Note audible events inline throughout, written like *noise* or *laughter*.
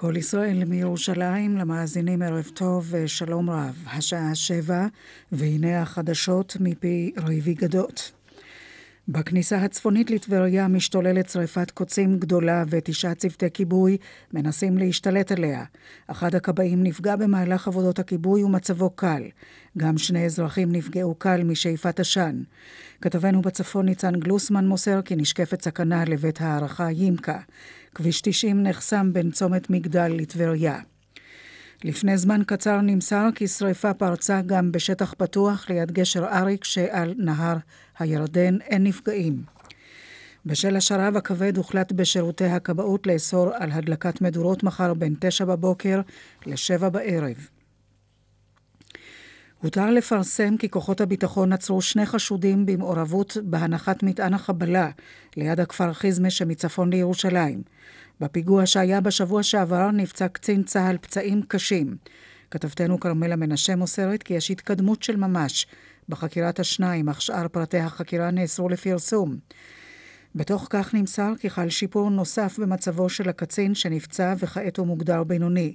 כל ישראל מירושלים, למאזינים ערב טוב ושלום רב. השעה שבע, והנה החדשות מפי רויבי גדות. בכניסה הצפונית לטבריה משתוללת שרפת קוצים גדולה ותשעה צוותי כיבוי מנסים להשתלט עליה. אחד הכבאים נפגע במהלך עבודות הכיבוי ומצבו קל. גם שני אזרחים נפגעו קל משאיפת עשן. כתבנו בצפון ניצן גלוסמן מוסר כי נשקפת סכנה לבית הערכה ימקה. כביש 90 נחסם בין צומת מגדל לטבריה. לפני זמן קצר נמסר כי שריפה פרצה גם בשטח פתוח ליד גשר אריק שעל נהר הירדן אין נפגעים. בשל השרב הכבד הוחלט בשירותי הכבאות לאסור על הדלקת מדורות מחר בין תשע בבוקר לשבע בערב. הותר לפרסם כי כוחות הביטחון עצרו שני חשודים במעורבות בהנחת מטען החבלה ליד הכפר חיזמה שמצפון לירושלים. בפיגוע שהיה בשבוע שעבר נפצע קצין צה"ל פצעים קשים. כתבתנו כרמלה מנשה מוסרת כי יש התקדמות של ממש בחקירת השניים, אך שאר פרטי החקירה נאסרו לפרסום. בתוך כך נמסר כי חל שיפור נוסף במצבו של הקצין שנפצע וכעת הוא מוגדר בינוני.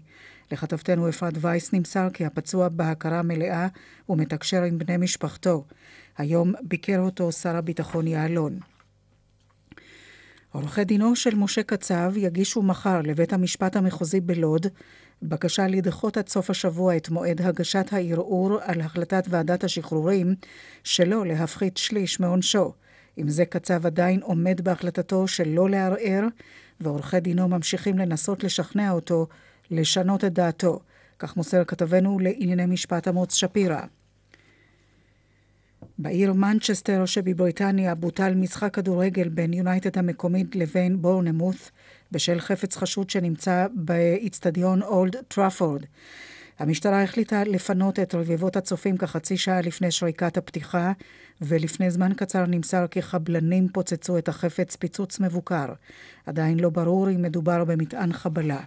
לכתבתנו אפרת וייס נמסר כי הפצוע בהכרה מלאה ומתקשר עם בני משפחתו. היום ביקר אותו שר הביטחון יעלון. עורכי דינו של משה קצב יגישו מחר לבית המשפט המחוזי בלוד בקשה לדחות עד סוף השבוע את מועד הגשת הערעור על החלטת ועדת השחרורים שלא להפחית שליש מעונשו. אם זה קצב עדיין עומד בהחלטתו שלא לערער, ועורכי דינו ממשיכים לנסות לשכנע אותו לשנות את דעתו. כך מוסר כתבנו לענייני משפט אמוץ שפירא. בעיר מנצ'סטר שבבריטניה בוטל משחק כדורגל בין יונייטד המקומית לבין בורנמות' בשל חפץ חשוד שנמצא באיצטדיון אולד טראפורד. המשטרה החליטה לפנות את רבבות הצופים כחצי שעה לפני שריקת הפתיחה, ולפני זמן קצר נמסר כי חבלנים פוצצו את החפץ פיצוץ מבוקר. עדיין לא ברור אם מדובר במטען חבלה.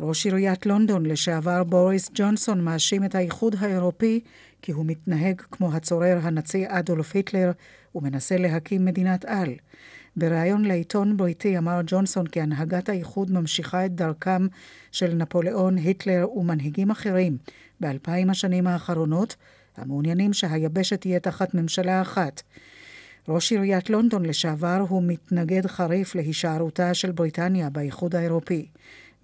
ראש עיריית לונדון לשעבר בוריס ג'ונסון מאשים את האיחוד האירופי כי הוא מתנהג כמו הצורר הנאצי אדולף היטלר ומנסה להקים מדינת על. בריאיון לעיתון בריטי אמר ג'ונסון כי הנהגת האיחוד ממשיכה את דרכם של נפוליאון, היטלר ומנהיגים אחרים באלפיים השנים האחרונות, המעוניינים שהיבשת תהיה תחת ממשלה אחת. ראש עיריית לונדון לשעבר הוא מתנגד חריף להישארותה של בריטניה באיחוד האירופי.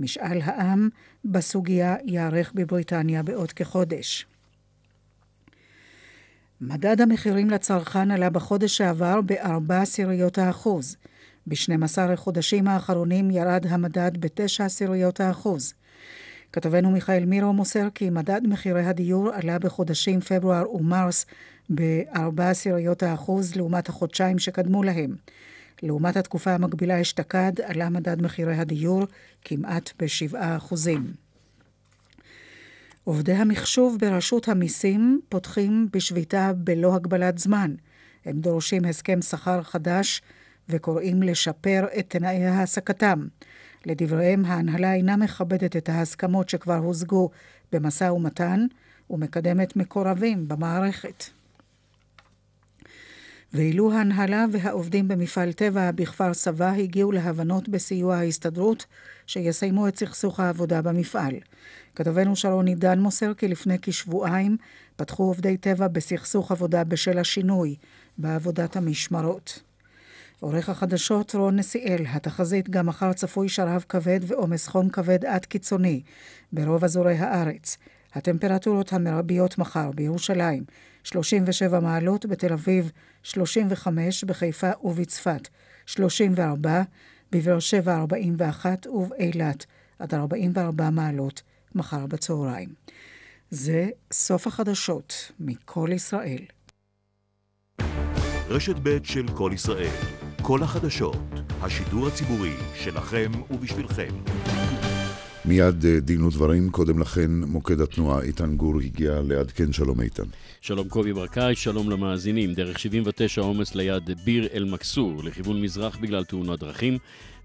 משאל העם בסוגיה ייערך בבריטניה בעוד כחודש. מדד המחירים לצרכן עלה בחודש שעבר בארבע עשיריות האחוז. ב-12 החודשים האחרונים ירד המדד בתשע עשיריות האחוז. כתבנו מיכאל מירו מוסר כי מדד מחירי הדיור עלה בחודשים פברואר ומרס בארבע עשיריות האחוז לעומת החודשיים שקדמו להם. לעומת התקופה המקבילה אשתקד עלה מדד מחירי הדיור כמעט בשבעה אחוזים. עובדי המחשוב ברשות המיסים פותחים בשביתה בלא הגבלת זמן. הם דורשים הסכם שכר חדש וקוראים לשפר את תנאי העסקתם. לדבריהם, ההנהלה אינה מכבדת את ההסכמות שכבר הושגו במשא ומתן ומקדמת מקורבים במערכת. ואילו ההנהלה והעובדים במפעל טבע בכפר סבא הגיעו להבנות בסיוע ההסתדרות שיסיימו את סכסוך העבודה במפעל. כתבנו שרון עידן מוסר כי לפני כשבועיים פתחו עובדי טבע בסכסוך עבודה בשל השינוי בעבודת המשמרות. עורך החדשות רון נסיאל, התחזית גם מחר צפוי שרב כבד ועומס חום כבד עד קיצוני ברוב אזורי הארץ. הטמפרטורות המרביות מחר בירושלים 37 מעלות, בתל אביב 35, בחיפה ובצפת 34, בבאר שבע 41 ובאילת עד 44 מעלות מחר בצהריים. זה סוף החדשות מכל ישראל. רשת ב' של כל ישראל, כל החדשות, השידור הציבורי שלכם ובשבילכם. מיד אה, דין ודברים, קודם לכן מוקד התנועה איתן גור הגיע לעדכן, שלום איתן. שלום קובי ברקאי, שלום למאזינים. דרך 79 עומס ליד ביר אל-מכסור, לכיוון מזרח בגלל תאונות דרכים.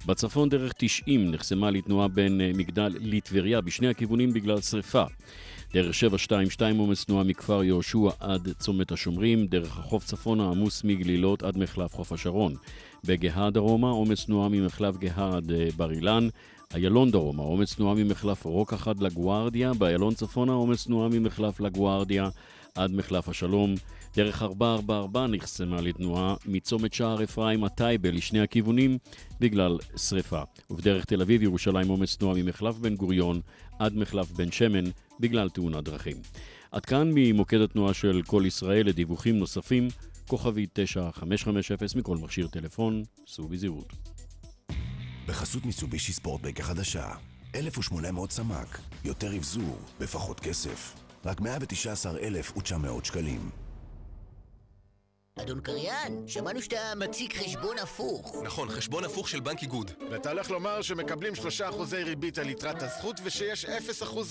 בצפון דרך 90 נחסמה לתנועה בין אה, מגדל לטבריה בשני הכיוונים בגלל שרפה. דרך 722 עומס תנועה מכפר יהושע עד צומת השומרים, דרך החוף צפונה עמוס מגלילות עד מחלף חוף השרון. בגאה דרומה עומס תנועה ממחלף גאה עד אה, בר אילן. איילון דרומה, עומס תנועה ממחלף רוק אחד לגוארדיה, באיילון צפונה עומס תנועה ממחלף לגוארדיה עד מחלף השלום. דרך 444 נחסמה לתנועה מצומת שער אפרים עד טייבה לשני הכיוונים בגלל שריפה. ובדרך תל אביב ירושלים עומס תנועה ממחלף בן גוריון עד מחלף בן שמן בגלל תאונת דרכים. עד כאן ממוקד התנועה של כל ישראל לדיווחים נוספים, כוכבי 9550 מכל מכשיר טלפון, סעו בזהירות. בחסות מיצובישי ספורטבק החדשה, 1800 סמ"ק, יותר אבזור, בפחות כסף, רק 119,900 שקלים. אדון קריין, שמענו שאתה מציג חשבון הפוך. נכון, חשבון הפוך של בנק איגוד. ואתה הולך לומר שמקבלים 3% ריבית על יתרת הזכות ושיש 0%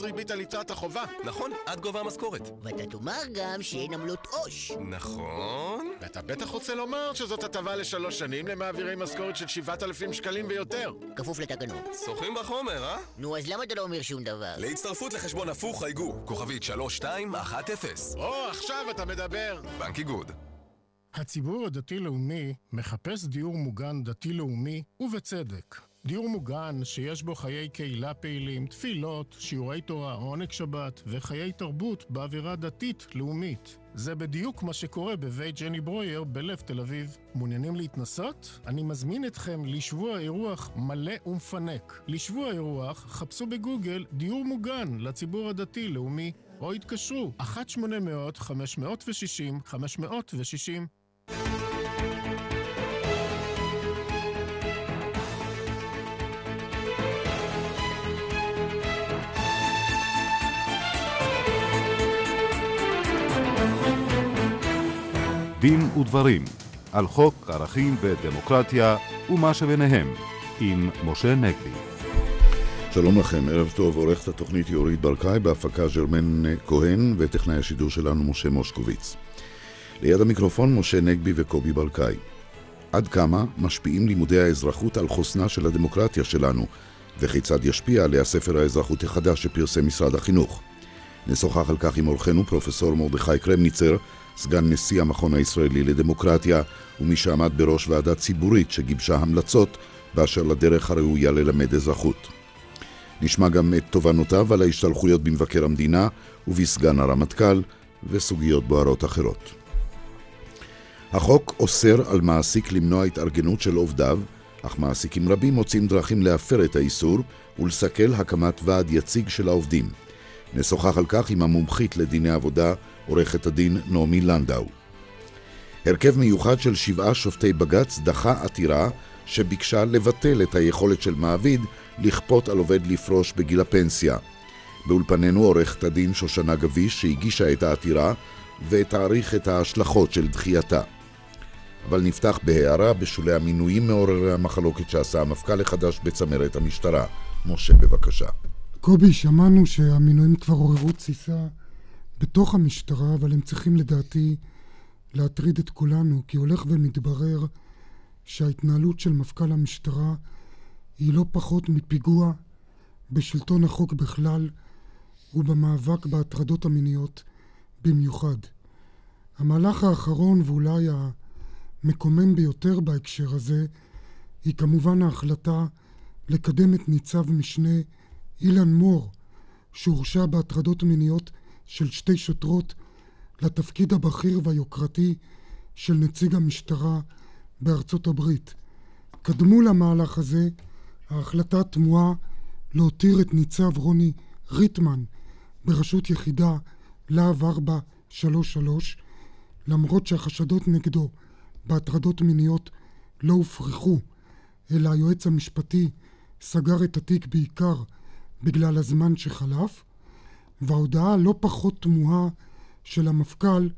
ריבית על יתרת החובה. נכון, עד גובה המשכורת. ואתה תאמר גם שאין עמלות עו"ש. נכון. ואתה בטח רוצה לומר שזאת הטבה לשלוש שנים למעבירי משכורת של 7,000 שקלים ויותר. כפוף לתקנון. שוחים בחומר, אה? נו, אז למה אתה לא אומר שום דבר? להצטרפות לחשבון הפוך חייגו, כוכבית 3210. או, עכשיו אתה מדבר. בנק איגוד. הציבור הדתי-לאומי מחפש דיור מוגן דתי-לאומי, ובצדק. דיור מוגן שיש בו חיי קהילה פעילים, תפילות, שיעורי תורה, עונג שבת וחיי תרבות באווירה דתית-לאומית. זה בדיוק מה שקורה בבית ג'ני ברויר בלב תל אביב. מעוניינים להתנסות? אני מזמין אתכם לשבוע אירוח מלא ומפנק. לשבוע אירוח חפשו בגוגל דיור מוגן לציבור הדתי-לאומי או התקשרו 1-800-560-560 דין ודברים על חוק ערכים ודמוקרטיה ומה שביניהם עם משה נגבי. שלום לכם, ערב טוב, עורכת התוכנית יורית ברקאי, בהפקה ג'רמן כהן וטכנאי השידור שלנו משה מושקוביץ. ליד המיקרופון משה נגבי וקובי ברקאי. עד כמה משפיעים לימודי האזרחות על חוסנה של הדמוקרטיה שלנו, וכיצד ישפיע עליה ספר האזרחות החדש שפרסם משרד החינוך. נשוחח על כך עם אורחנו פרופסור מרדכי קרמניצר, סגן נשיא המכון הישראלי לדמוקרטיה, ומי שעמד בראש ועדה ציבורית שגיבשה המלצות באשר לדרך הראויה ללמד אזרחות. נשמע גם את תובנותיו על ההשתלחויות במבקר המדינה ובסגן הרמטכ"ל וסוגיות בוערות אחרות. החוק אוסר על מעסיק למנוע התארגנות של עובדיו, אך מעסיקים רבים מוצאים דרכים להפר את האיסור ולסכל הקמת ועד יציג של העובדים. נשוחח על כך עם המומחית לדיני עבודה, עורכת הדין נעמי לנדאו. הרכב מיוחד של שבעה שופטי בג"ץ דחה עתירה שביקשה לבטל את היכולת של מעביד לכפות על עובד לפרוש בגיל הפנסיה. באולפנינו עורכת הדין שושנה גביש שהגישה את העתירה ותעריך את ההשלכות של דחייתה. אבל נפתח בהערה בשולי המינויים מעוררי המחלוקת שעשה המפכ"ל החדש בצמרת המשטרה. משה, בבקשה. קובי, שמענו שהמינויים כבר עוררו תסיסה בתוך המשטרה, אבל הם צריכים לדעתי להטריד את כולנו, כי הולך ומתברר שההתנהלות של מפכ"ל המשטרה היא לא פחות מפיגוע בשלטון החוק בכלל ובמאבק בהטרדות המיניות במיוחד. המהלך האחרון ואולי המקומם ביותר בהקשר הזה היא כמובן ההחלטה לקדם את ניצב משנה אילן מור שהורשע בהטרדות מיניות של שתי שוטרות לתפקיד הבכיר והיוקרתי של נציג המשטרה בארצות הברית. קדמו למהלך הזה ההחלטה התמוהה להותיר את ניצב רוני ריטמן בראשות יחידה להב 433 למרות שהחשדות נגדו בהטרדות מיניות לא הופרכו אלא היועץ המשפטי סגר את התיק בעיקר בגלל הזמן שחלף וההודעה לא פחות תמוהה של המפכ"ל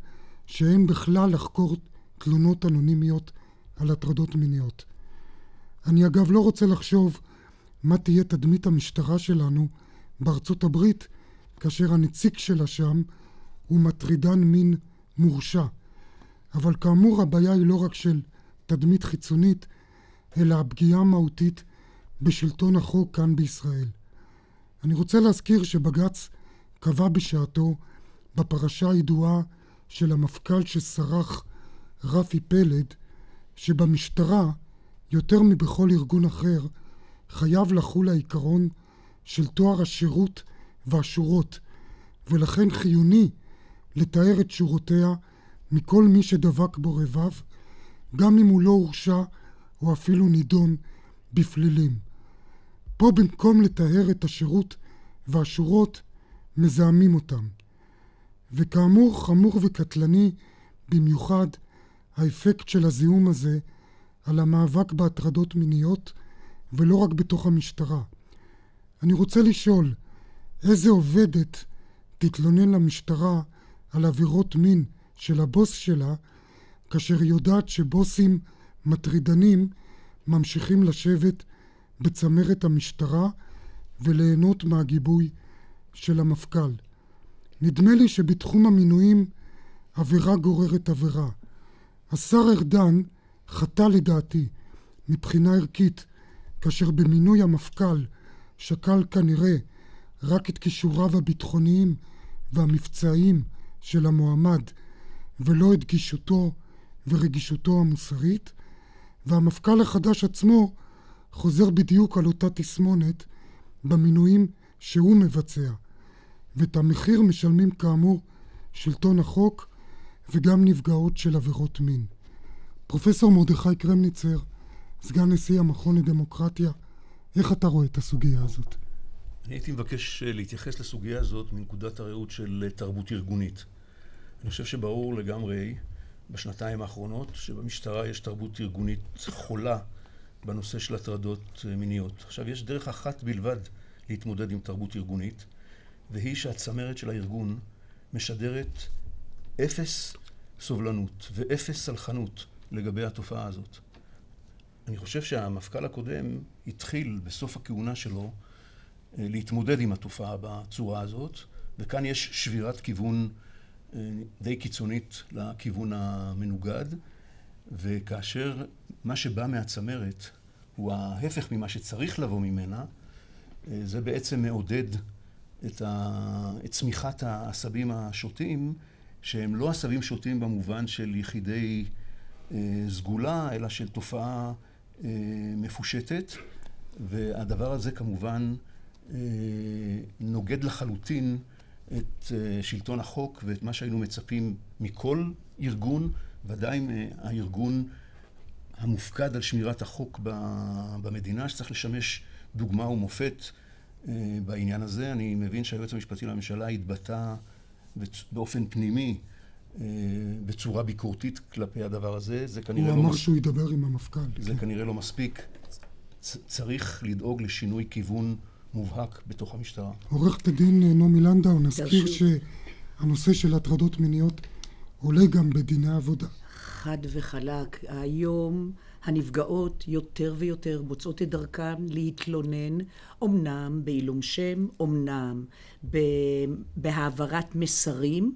שאין בכלל לחקור תלונות אנונימיות על הטרדות מיניות. אני אגב לא רוצה לחשוב מה תהיה תדמית המשטרה שלנו בארצות הברית כאשר הנציג שלה שם הוא מטרידן מין מורשע. אבל כאמור הבעיה היא לא רק של תדמית חיצונית, אלא הפגיעה המהותית בשלטון החוק כאן בישראל. אני רוצה להזכיר שבג"ץ קבע בשעתו בפרשה הידועה של המפכ"ל שסרח רפי פלד, שבמשטרה, יותר מבכל ארגון אחר, חייב לחול העיקרון של תואר השירות והשורות, ולכן חיוני לתאר את שורותיה מכל מי שדבק בו רבב, גם אם הוא לא הורשע או אפילו נידון בפלילים. פה במקום לטהר את השירות והשורות, מזהמים אותם. וכאמור, חמור וקטלני במיוחד האפקט של הזיהום הזה על המאבק בהטרדות מיניות, ולא רק בתוך המשטרה. אני רוצה לשאול, איזה עובדת תתלונן למשטרה על עבירות מין של הבוס שלה, כאשר היא יודעת שבוסים מטרידנים ממשיכים לשבת בצמרת המשטרה וליהנות מהגיבוי של המפכ"ל. נדמה לי שבתחום המינויים עבירה גוררת עבירה. השר ארדן חטא לדעתי מבחינה ערכית כאשר במינוי המפכ"ל שקל כנראה רק את כישוריו הביטחוניים והמבצעיים של המועמד ולא את גישותו ורגישותו המוסרית והמפכ"ל החדש עצמו חוזר בדיוק על אותה תסמונת במינויים שהוא מבצע ואת המחיר משלמים כאמור שלטון החוק וגם נפגעות של עבירות מין. פרופסור מרדכי קרמניצר, סגן נשיא המכון לדמוקרטיה, איך אתה רואה את הסוגיה הזאת? אני הייתי מבקש אה, להתייחס לסוגיה הזאת מנקודת הראות של אה, תרבות ארגונית. אני חושב שברור לגמרי בשנתיים האחרונות שבמשטרה יש תרבות ארגונית חולה בנושא של הטרדות אה, מיניות. עכשיו, יש דרך אחת בלבד להתמודד עם תרבות ארגונית, והיא שהצמרת של הארגון משדרת אפס סובלנות ואפס סלחנות לגבי התופעה הזאת. אני חושב שהמפכ"ל הקודם התחיל בסוף הכהונה שלו אה, להתמודד עם התופעה בצורה הזאת, וכאן יש שבירת כיוון די קיצונית לכיוון המנוגד, וכאשר מה שבא מהצמרת הוא ההפך ממה שצריך לבוא ממנה, אה, זה בעצם מעודד את, ה... את צמיחת העשבים השוטים, שהם לא עשבים שוטים במובן של יחידי אה, סגולה, אלא של תופעה אה, מפושטת, והדבר הזה כמובן אה, נוגד לחלוטין את אה, שלטון החוק ואת מה שהיינו מצפים מכל ארגון, ודאי מהארגון המופקד על שמירת החוק במדינה, שצריך לשמש דוגמה ומופת אה, בעניין הזה. אני מבין שהיועץ המשפטי לממשלה התבטא באופן פנימי אה, בצורה ביקורתית כלפי הדבר הזה. זה כנראה הוא לא... אמר מס... שהוא ידבר עם המפכ"ל. זה כן. כנראה לא מספיק. צריך לדאוג לשינוי כיוון מובהק בתוך המשטרה. עורכת הדין אה, נעמי לנדאו, נזכיר שהנושא של הטרדות מיניות עולה גם בדיני עבודה. חד וחלק. היום הנפגעות יותר ויותר מוצאות את דרכן להתלונן, אמנם בעילום שם, אמנם בהעברת מסרים,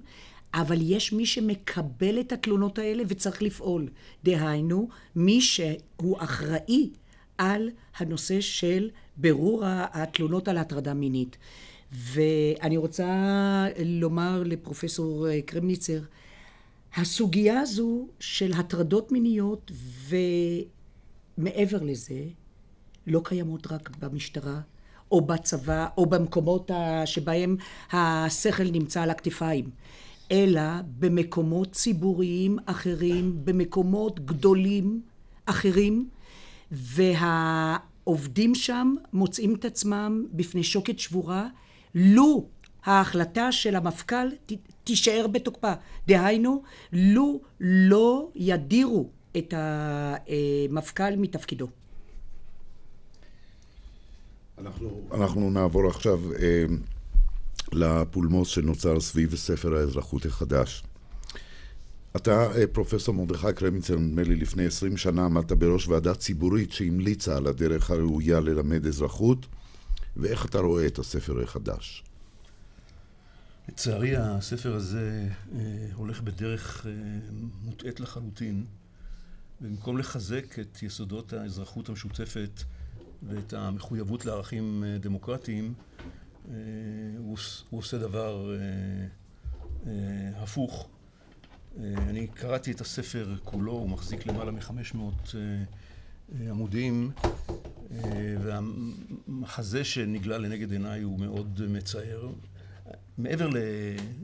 אבל יש מי שמקבל את התלונות האלה וצריך לפעול. דהיינו, מי שהוא אחראי על הנושא של ברור התלונות על הטרדה מינית. ואני רוצה לומר לפרופסור קרמניצר, הסוגיה הזו של הטרדות מיניות ומעבר לזה, לא קיימות רק במשטרה או בצבא או במקומות שבהם השכל נמצא על הכתפיים, אלא במקומות ציבוריים אחרים, במקומות גדולים אחרים, והעובדים שם מוצאים את עצמם בפני שוקת שבורה, לו ההחלטה של המפכ"ל תישאר בתוקפה. דהיינו, לו לא ידירו את המפכ"ל מתפקידו. אנחנו, אנחנו נעבור עכשיו אה, לפולמוס שנוצר סביב ספר האזרחות החדש. אתה, אה, פרופסור מרדכי קרמיצר, נדמה לי לפני עשרים שנה עמדת בראש ועדה ציבורית שהמליצה על הדרך הראויה ללמד אזרחות, ואיך אתה רואה את הספר החדש? לצערי הספר הזה אה, הולך בדרך אה, מוטעית לחלוטין. במקום לחזק את יסודות האזרחות המשותפת ואת המחויבות לערכים אה, דמוקרטיים, הוא, הוא עושה דבר הפוך. אני קראתי את הספר כולו, הוא מחזיק למעלה מ-500 עמודים, והמחזה שנגלה לנגד עיניי הוא מאוד מצער. מעבר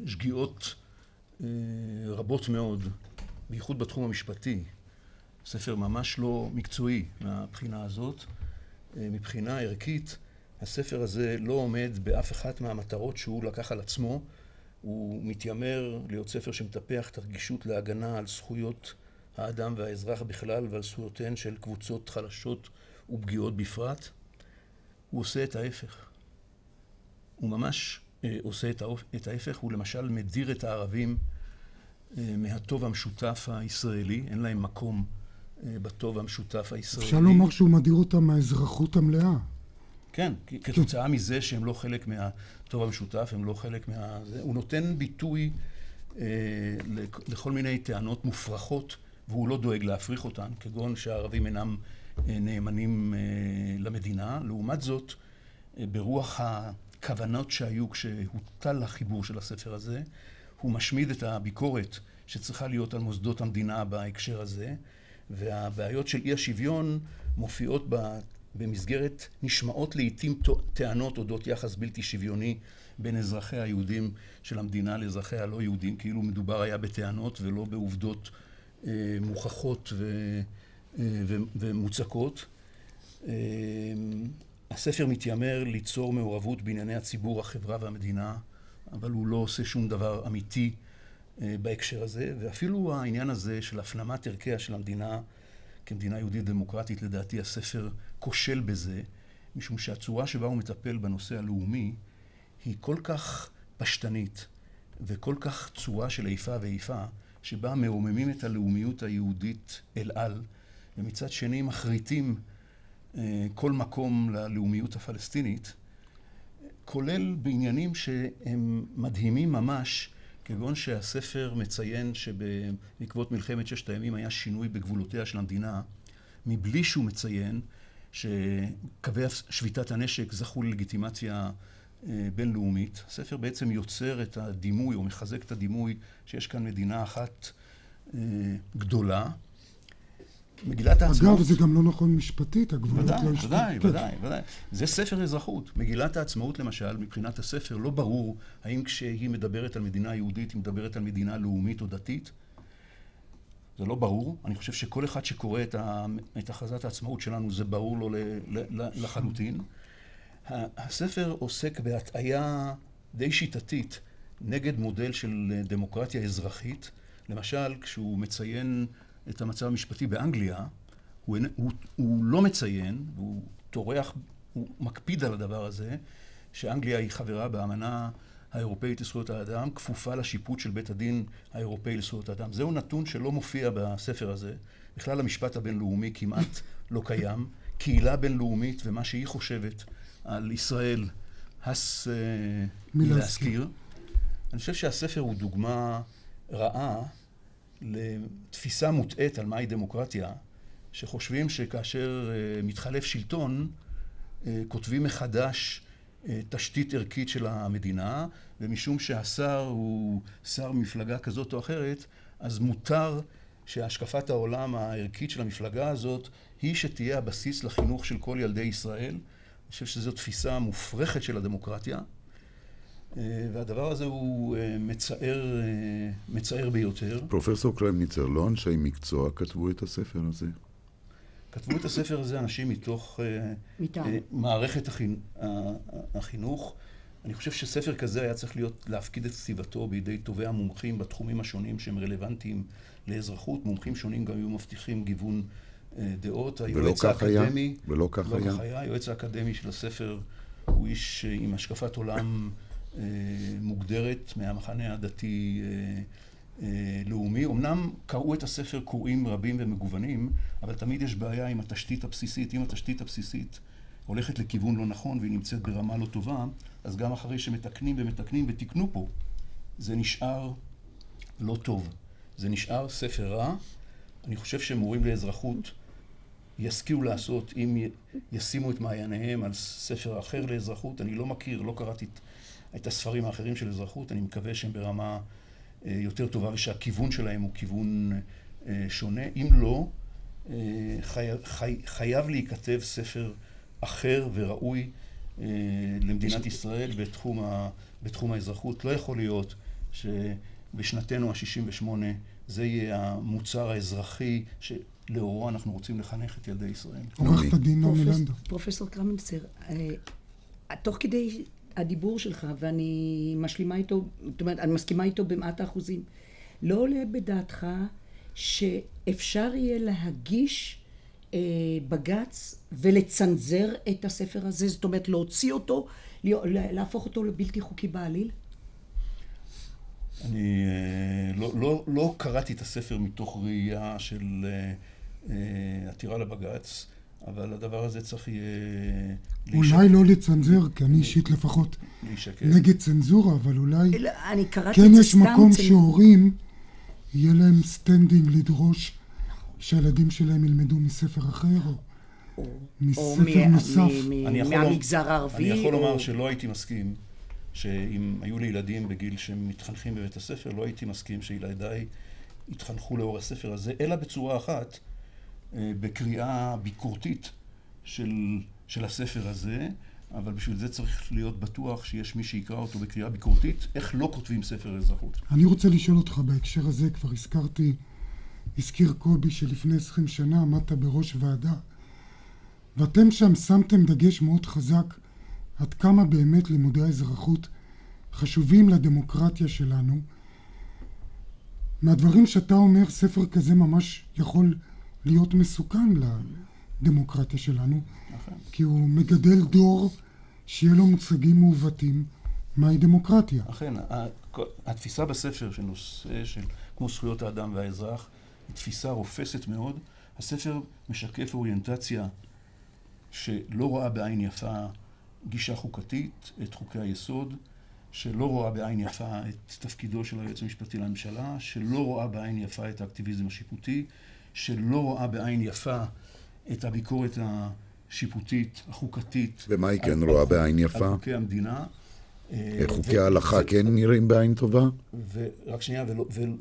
לשגיאות רבות מאוד, בייחוד בתחום המשפטי, ספר ממש לא מקצועי מהבחינה הזאת. מבחינה ערכית, הספר הזה לא עומד באף אחת מהמטרות שהוא לקח על עצמו. הוא מתיימר להיות ספר שמטפח את הרגישות להגנה על זכויות האדם והאזרח בכלל ועל זכויותיהן של קבוצות חלשות ופגיעות בפרט. הוא עושה את ההפך. הוא ממש אה, עושה את ההפך, הוא למשל מדיר את הערבים אה, מהטוב המשותף הישראלי, אין להם מקום אה, בטוב המשותף הישראלי. אפשר לומר שהוא מדיר אותם מהאזרחות המלאה. כן, כתוצאה מזה שהם לא חלק מהטוב המשותף, הם לא חלק מה... הוא נותן ביטוי אה, לכל מיני טענות מופרכות, והוא לא דואג להפריך אותן, כגון שהערבים אינם אה, נאמנים אה, למדינה. לעומת זאת, אה, ברוח הכוונות שהיו כשהוטל החיבור של הספר הזה, הוא משמיד את הביקורת שצריכה להיות על מוסדות המדינה בהקשר הזה, והבעיות של אי השוויון מופיעות במסגרת, נשמעות לעיתים טענות אודות יחס בלתי שוויוני בין אזרחיה היהודים של המדינה לאזרחיה הלא יהודים, כאילו מדובר היה בטענות ולא בעובדות אה, מוכחות ו, אה, ו, ומוצקות. אה, הספר מתיימר ליצור מעורבות בענייני הציבור, החברה והמדינה, אבל הוא לא עושה שום דבר אמיתי אה, בהקשר הזה, ואפילו העניין הזה של הפנמת ערכיה של המדינה כמדינה יהודית דמוקרטית, לדעתי הספר כושל בזה, משום שהצורה שבה הוא מטפל בנושא הלאומי היא כל כך פשטנית וכל כך צורה של איפה ואיפה, שבה מרוממים את הלאומיות היהודית אל על, ומצד שני מחריטים אה, כל מקום ללאומיות הפלסטינית, כולל בעניינים שהם מדהימים ממש, כגון שהספר מציין שבעקבות מלחמת ששת הימים היה שינוי בגבולותיה של המדינה, מבלי שהוא מציין שקווי שביתת הנשק זכו ללגיטימציה אה, בינלאומית. הספר בעצם יוצר את הדימוי, או מחזק את הדימוי, שיש כאן מדינה אחת אה, גדולה. מגילת העצמאות... אגב, זה גם לא נכון משפטית, הגבולות לא השתנו. ודאי, ודאי, ודאי, ודאי. זה ספר אזרחות. מגילת העצמאות, למשל, מבחינת הספר, לא ברור האם כשהיא מדברת על מדינה יהודית, היא מדברת על מדינה לאומית או דתית. זה לא ברור. אני חושב שכל אחד שקורא את, ה, את הכרזת העצמאות שלנו, זה ברור לו ל, ל, לחלוטין. הספר עוסק בהטעיה די שיטתית נגד מודל של דמוקרטיה אזרחית. למשל, כשהוא מציין את המצב המשפטי באנגליה, הוא, הוא, הוא לא מציין, והוא טורח, הוא מקפיד על הדבר הזה, שאנגליה היא חברה באמנה האירופאית לזכויות האדם, כפופה לשיפוט של בית הדין האירופאי לזכויות האדם. זהו נתון שלא מופיע בספר הזה. בכלל המשפט הבינלאומי כמעט *laughs* לא קיים. קהילה בינלאומית ומה שהיא חושבת על ישראל, הס מלהזכיר. אני חושב שהספר הוא דוגמה רעה לתפיסה מוטעית על מהי דמוקרטיה, שחושבים שכאשר אה, מתחלף שלטון, אה, כותבים מחדש אה, תשתית ערכית של המדינה, ומשום שהשר הוא שר ממפלגה כזאת או אחרת, אז מותר שהשקפת העולם הערכית של המפלגה הזאת היא שתהיה הבסיס לחינוך של כל ילדי ישראל. אני חושב שזו תפיסה מופרכת של הדמוקרטיה. אה, והדבר הזה הוא אה, מצער, אה, מצער ביותר. פרופסור קרמניצר, לא אנשי מקצוע כתבו את הספר הזה? כתבו את הספר הזה אנשים מתוך מערכת החינוך. אני חושב שספר כזה היה צריך להיות, להפקיד את כתיבתו בידי טובי המומחים בתחומים השונים שהם רלוונטיים לאזרחות. מומחים שונים גם היו מבטיחים גיוון דעות. ולא כך היה? ולא כך היה? לא כך היה. היועץ האקדמי של הספר הוא איש עם השקפת עולם... אה, מוגדרת מהמחנה הדתי אה, אה, לאומי. אמנם קראו את הספר קוראים רבים ומגוונים, אבל תמיד יש בעיה עם התשתית הבסיסית. אם התשתית הבסיסית הולכת לכיוון לא נכון והיא נמצאת ברמה לא טובה, אז גם אחרי שמתקנים ומתקנים ותיקנו פה, זה נשאר לא טוב. זה נשאר ספר רע. אני חושב שמורים לאזרחות ישכילו לעשות אם ישימו את מעייניהם על ספר אחר לאזרחות. אני לא מכיר, לא קראתי את, הספרים האחרים של אזרחות, אני מקווה שהם ברמה אה, יותר טובה ושהכיוון שלהם הוא כיוון אה, שונה. אם לא, אה, חי, חי, חייב להיכתב ספר אחר וראוי למדינת ישראל בתחום, ה, בתחום האזרחות. לא יכול להיות שבשנתנו ה-68 זה יהיה המוצר האזרחי שלאורו אנחנו רוצים לחנך את ילדי ישראל. עורכת הדין נעמי לנדו. פרופסור קרמנצר, תוך כדי הדיבור שלך, ואני משלימה איתו, זאת אומרת, אני מסכימה איתו במעט האחוזים, לא עולה בדעתך שאפשר יהיה להגיש אה, בג"ץ ולצנזר את הספר הזה, זאת אומרת להוציא אותו, להפוך אותו לבלתי חוקי בעליל? אני אה, לא, לא, לא קראתי את הספר מתוך ראייה של אה, אה, עתירה לבג"ץ. אבל הדבר הזה צריך יהיה... אולי לא לצנזר, כי אני אישית לפחות נגד צנזורה, אבל אולי כן יש מקום שהורים, יהיה להם standing לדרוש שהילדים שלהם ילמדו מספר אחר, או מספר נוסף. מהמגזר הערבי. אני יכול לומר שלא הייתי מסכים, שאם היו לי ילדים בגיל שהם מתחנכים בבית הספר, לא הייתי מסכים שילדיי יתחנכו לאור הספר הזה, אלא בצורה אחת, בקריאה ביקורתית של, של הספר הזה, אבל בשביל זה צריך להיות בטוח שיש מי שיקרא אותו בקריאה ביקורתית, איך לא כותבים ספר אזרחות. אני רוצה לשאול אותך בהקשר הזה, כבר הזכרתי, הזכיר קובי שלפני עשרים שנה עמדת בראש ועדה, ואתם שם שמתם דגש מאוד חזק עד כמה באמת לימודי האזרחות חשובים לדמוקרטיה שלנו. מהדברים שאתה אומר, ספר כזה ממש יכול להיות מסוכן לדמוקרטיה שלנו, נכון. כי הוא מגדל דור שיהיה לו מושגים מעוותים מהי דמוקרטיה. אכן, התפיסה בספר של נושא של כמו זכויות האדם והאזרח היא תפיסה רופסת מאוד. הספר משקף אוריינטציה שלא רואה בעין יפה גישה חוקתית, את חוקי היסוד, שלא רואה בעין יפה את תפקידו של היועץ המשפטי לממשלה, שלא רואה בעין יפה את האקטיביזם השיפוטי, שלא רואה בעין יפה את הביקורת השיפוטית, החוקתית. ומה היא כן רואה בעין יפה? על חוקי המדינה. אה, חוקי ההלכה כן נראים בעין טובה? רק שנייה,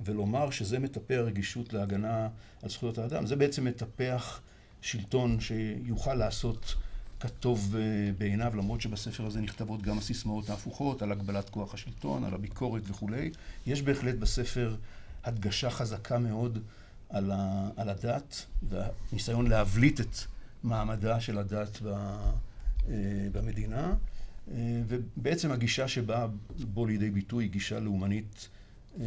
ולומר שזה מטפח רגישות להגנה על זכויות האדם. זה בעצם מטפח שלטון שיוכל לעשות כטוב אה, בעיניו, למרות שבספר הזה נכתבות גם הסיסמאות ההפוכות על הגבלת כוח השלטון, על הביקורת וכולי. יש בהחלט בספר הדגשה חזקה מאוד על, ה, על הדת והניסיון להבליט את מעמדה של הדת ב, אה, במדינה. אה, ובעצם הגישה שבאה בו לידי ביטוי היא גישה לאומנית אה,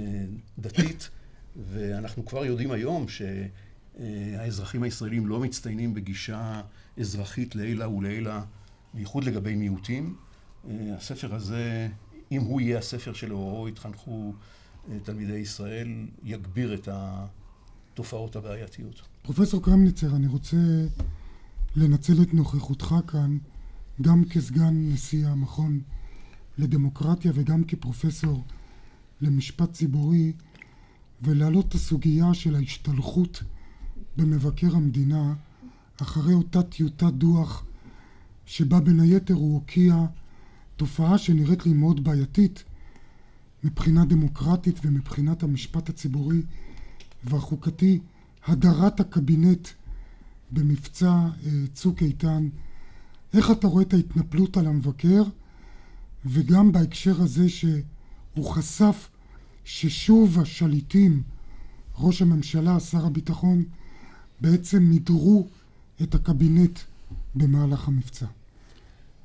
דתית, *coughs* ואנחנו כבר יודעים היום שהאזרחים הישראלים לא מצטיינים בגישה אזרחית לעילא ולעילא, בייחוד לגבי מיעוטים. הספר הזה, אם הוא יהיה הספר שלאורו יתחנכו תלמידי ישראל, יגביר את ה... התופעות הבעייתיות. פרופסור קרמניצר, אני רוצה לנצל את נוכחותך כאן גם כסגן נשיא המכון לדמוקרטיה וגם כפרופסור למשפט ציבורי ולהעלות את הסוגיה של ההשתלחות במבקר המדינה אחרי אותה טיוטת דוח שבה בין היתר הוא הוקיע תופעה שנראית לי מאוד בעייתית מבחינה דמוקרטית ומבחינת המשפט הציבורי והחוקתי הדרת הקבינט במבצע אה, צוק איתן. איך אתה רואה את ההתנפלות על המבקר, וגם בהקשר הזה שהוא חשף ששוב השליטים, ראש הממשלה, שר הביטחון, בעצם מידרו את הקבינט במהלך המבצע.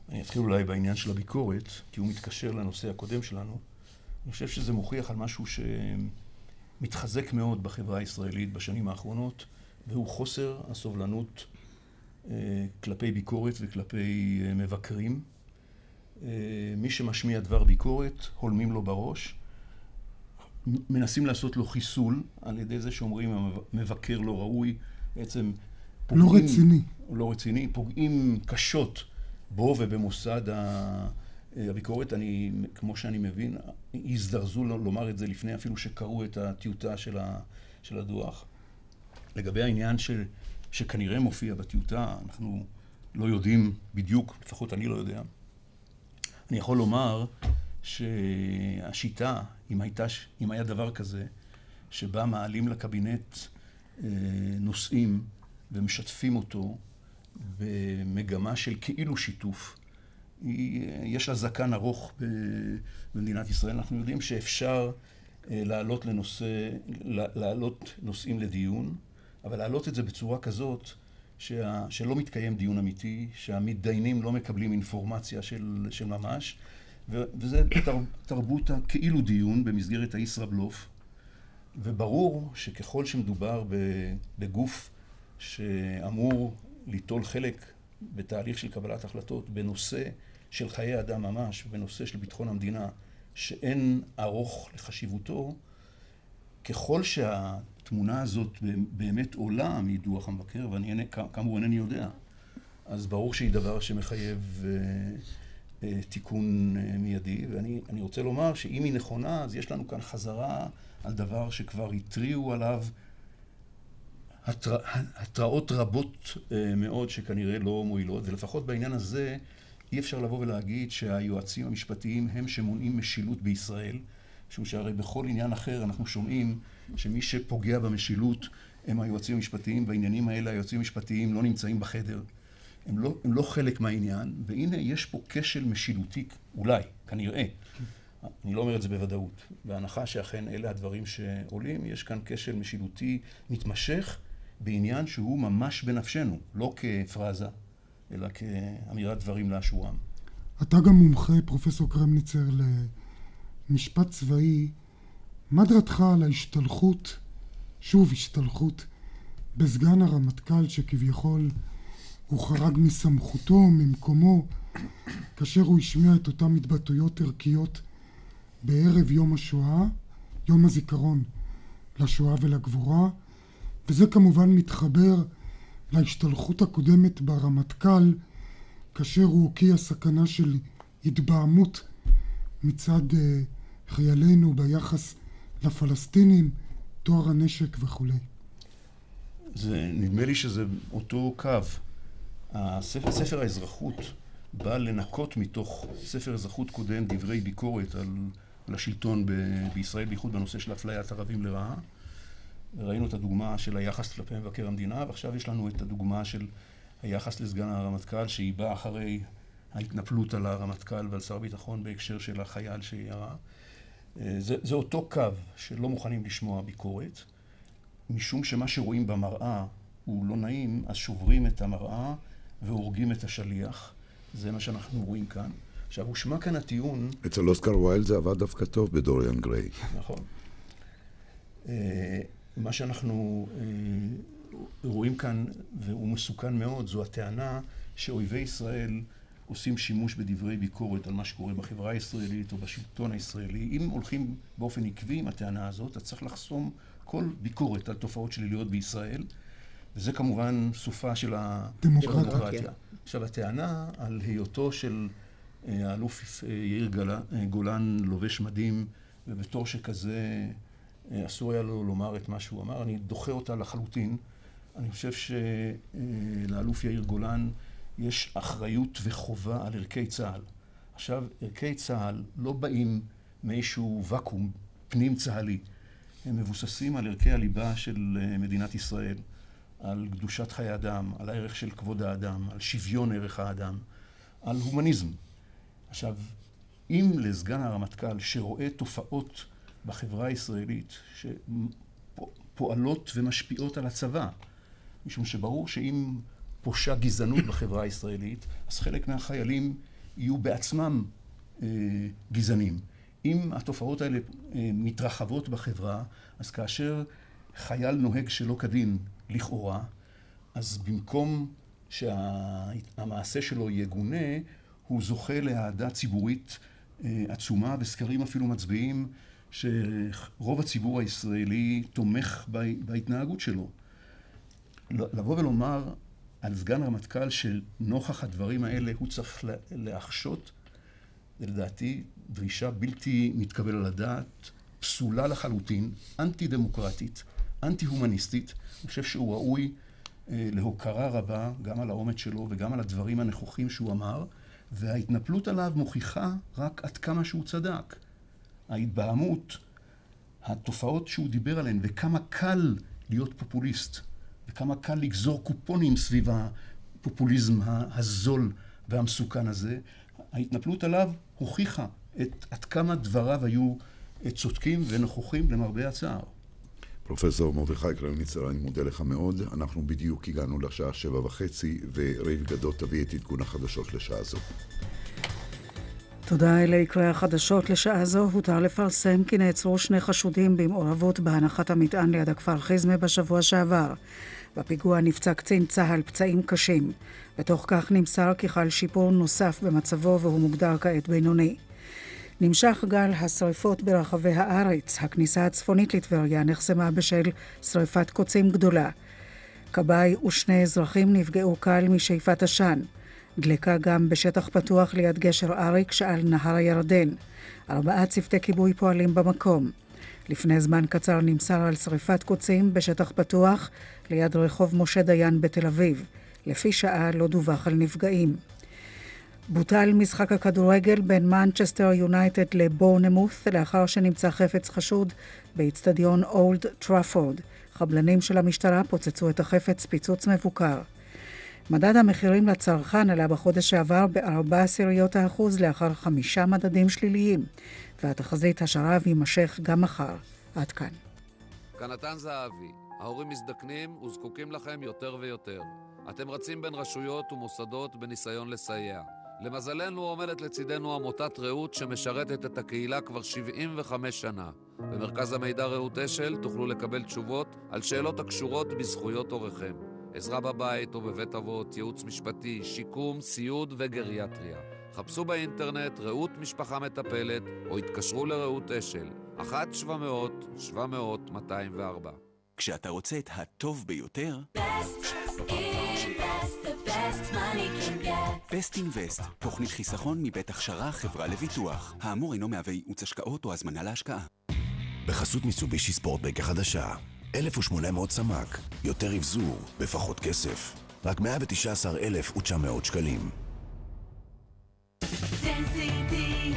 אני אתחיל אולי בעניין של הביקורת, כי הוא מתקשר לנושא הקודם שלנו. אני חושב שזה מוכיח על משהו ש... מתחזק מאוד בחברה הישראלית בשנים האחרונות, והוא חוסר הסובלנות אה, כלפי ביקורת וכלפי אה, מבקרים. אה, מי שמשמיע דבר ביקורת, הולמים לו בראש. מנסים לעשות לו חיסול על ידי זה שאומרים המבקר לא ראוי, בעצם פוגעים... לא רציני. לא רציני, פוגעים קשות בו ובמוסד ה... הביקורת, אני, כמו שאני מבין, הזדרזו לומר את זה לפני אפילו שקראו את הטיוטה של, ה, של הדוח. לגבי העניין של, שכנראה מופיע בטיוטה, אנחנו לא יודעים בדיוק, לפחות אני לא יודע. אני יכול לומר שהשיטה, אם, הייתה, אם היה דבר כזה, שבה מעלים לקבינט אה, נושאים ומשתפים אותו במגמה של כאילו שיתוף, יש לה זקן ארוך במדינת ישראל. אנחנו יודעים שאפשר אה, להעלות לנושא, להעלות נושאים לדיון, אבל להעלות את זה בצורה כזאת שה, שלא מתקיים דיון אמיתי, שהמתדיינים לא מקבלים אינפורמציה של, של ממש, ו, וזה תר, תרבות הכאילו דיון במסגרת הישראבלוף, וברור שככל שמדובר בגוף שאמור ליטול חלק בתהליך של קבלת החלטות בנושא של חיי אדם ממש, בנושא של ביטחון המדינה, שאין ארוך לחשיבותו, ככל שהתמונה הזאת באמת עולה מדוח המבקר, ואני כאמור אינני יודע, אז ברור שהיא דבר שמחייב אה, אה, תיקון אה, מיידי, ואני רוצה לומר שאם היא נכונה, אז יש לנו כאן חזרה על דבר שכבר התריעו עליו התרא, התראות רבות אה, מאוד שכנראה לא מועילות, ולפחות בעניין הזה אי אפשר לבוא ולהגיד שהיועצים המשפטיים הם שמונעים משילות בישראל, משום שהרי בכל עניין אחר אנחנו שומעים שמי שפוגע במשילות הם היועצים המשפטיים, בעניינים האלה היועצים המשפטיים לא נמצאים בחדר, הם לא, הם לא חלק מהעניין, והנה יש פה כשל משילותי, אולי, כנראה. אני לא אומר את זה בוודאות. בהנחה שאכן אלה הדברים שעולים, יש כאן כשל משילותי מתמשך בעניין שהוא ממש בנפשנו, לא כפרזה, אלא כאמירת דברים לאשורם. אתה גם מומחה, פרופסור קרמניצר, למשפט צבאי. מה דעתך על ההשתלחות, שוב השתלחות, בסגן הרמטכ"ל שכביכול הוא חרג מסמכותו, ממקומו, כאשר הוא השמיע את אותן התבטאויות ערכיות בערב יום השואה, יום הזיכרון לשואה ולגבורה, וזה כמובן מתחבר להשתלחות הקודמת ברמטכ"ל, כאשר הוא הוקיע סכנה של התבהמות מצד uh, חיילינו ביחס לפלסטינים, טוהר הנשק וכולי. זה, נדמה לי שזה אותו קו. הספר, ספר האזרחות בא לנקות מתוך ספר אזרחות קודם דברי ביקורת על, על השלטון ב, בישראל, בייחוד בנושא של אפליית ערבים לרעה. ראינו את הדוגמה של היחס כלפי מבקר המדינה, ועכשיו יש לנו את הדוגמה של היחס לסגן הרמטכ"ל, שהיא באה אחרי ההתנפלות על הרמטכ"ל ועל שר הביטחון בהקשר של החייל שירה. אה, זה, זה אותו קו שלא מוכנים לשמוע ביקורת, משום שמה שרואים במראה הוא לא נעים, אז שוברים את המראה והורגים את השליח. זה מה שאנחנו רואים כאן. עכשיו, הושמע כאן הטיעון... אצל אוסקר ויילד זה עבד דווקא טוב בדוריאן גריי. נכון. מה שאנחנו אה, רואים כאן, והוא מסוכן מאוד, זו הטענה שאויבי ישראל עושים שימוש בדברי ביקורת על מה שקורה בחברה הישראלית או בשלטון הישראלי. אם הולכים באופן עקבי עם הטענה הזאת, אז צריך לחסום כל ביקורת על תופעות שליליות בישראל, וזה כמובן סופה של הדמוקרטיה. עכשיו, הטענה על היותו של אה, האלוף אה, יאיר גולן לובש מדים, ובתור שכזה אסור היה לו לומר את מה שהוא אמר, אני דוחה אותה לחלוטין. אני חושב שלאלוף יאיר גולן יש אחריות וחובה על ערכי צה"ל. עכשיו, ערכי צה"ל לא באים מאיזשהו ואקום פנים צה"לי. הם מבוססים על ערכי הליבה של אה, מדינת ישראל, על קדושת חיי אדם, על הערך של כבוד האדם, על שוויון ערך האדם, על הומניזם. עכשיו, אם לסגן הרמטכ"ל שרואה תופעות בחברה הישראלית שפועלות ומשפיעות על הצבא. משום שברור שאם פושה גזענות בחברה הישראלית, אז חלק מהחיילים יהיו בעצמם אה, גזענים. אם התופעות האלה אה, מתרחבות בחברה, אז כאשר חייל נוהג שלא כדין, לכאורה, אז במקום שהמעשה שלו יגונה, הוא זוכה לאהדה ציבורית אה, עצומה, וסקרים אפילו מצביעים שרוב הציבור הישראלי תומך בהתנהגות שלו. לבוא ולומר על סגן רמטכ"ל שנוכח הדברים האלה הוא צריך להחשות, זה לדעתי דרישה בלתי מתקבל על הדעת, פסולה לחלוטין, אנטי דמוקרטית, אנטי הומניסטית. אני חושב שהוא ראוי להוקרה רבה, גם על האומץ שלו וגם על הדברים הנכוחים שהוא אמר, וההתנפלות עליו מוכיחה רק עד כמה שהוא צדק. ההתבהמות, התופעות שהוא דיבר עליהן, וכמה קל להיות פופוליסט, וכמה קל לגזור קופונים סביב הפופוליזם הזול והמסוכן הזה, ההתנפלות עליו הוכיחה את, עד כמה דבריו היו צודקים ונכוחים למרבה הצער. פרופסור מרדכי קרמניצר, אני מודה לך מאוד. אנחנו בדיוק הגענו לשעה שבע וחצי, וריב גדות תביא את עדכון החדשות לשעה זו. תודה אלה יקרי החדשות לשעה זו. הותר לפרסם כי נעצרו שני חשודים במעורבות בהנחת המטען ליד הכפר חיזמה בשבוע שעבר. בפיגוע נפצע קצין צה"ל פצעים קשים. בתוך כך נמסר כי חל שיפור נוסף במצבו והוא מוגדר כעת בינוני. נמשך גל השרפות ברחבי הארץ. הכניסה הצפונית לטבריה נחסמה בשל שרפת קוצים גדולה. כבאי ושני אזרחים נפגעו קל משאיפת עשן. דלקה גם בשטח פתוח ליד גשר אריק שעל נהר הירדן. ארבעה צוותי כיבוי פועלים במקום. לפני זמן קצר נמסר על שרפת קוצים בשטח פתוח ליד רחוב משה דיין בתל אביב. לפי שעה לא דווח על נפגעים. בוטל משחק הכדורגל בין מנצ'סטר יונייטד לבורנמות' לאחר שנמצא חפץ חשוד באיצטדיון אולד טראפורד. חבלנים של המשטרה פוצצו את החפץ פיצוץ מבוקר. מדד המחירים לצרכן עלה בחודש שעבר בארבע עשיריות האחוז לאחר חמישה מדדים שליליים, והתחזית השרב יימשך גם מחר. עד כאן. כנתן זהבי, ההורים מזדקנים וזקוקים לכם יותר ויותר. אתם רצים בין רשויות ומוסדות בניסיון לסייע. למזלנו עומדת לצידנו עמותת רעות שמשרתת את הקהילה כבר 75 שנה. במרכז המידע רעות אשל תוכלו לקבל תשובות על שאלות הקשורות בזכויות הוריכם. עזרה בבית או בבית אבות, ייעוץ משפטי, שיקום, סיעוד וגריאטריה. חפשו באינטרנט רעות משפחה מטפלת או התקשרו לרעות אשל, 1-700-700-204. כשאתה רוצה את הטוב ביותר... בסט אינבסט, תוכנית חיסכון מבית הכשרה חברה לביטוח. האמור אינו מהווה ייעוץ השקעות או הזמנה להשקעה. בחסות מיצובישי ספורטבק החדשה, 1,800 סמ"ק, יותר אבזור, בפחות כסף. רק 119,900 שקלים. דנסיטי,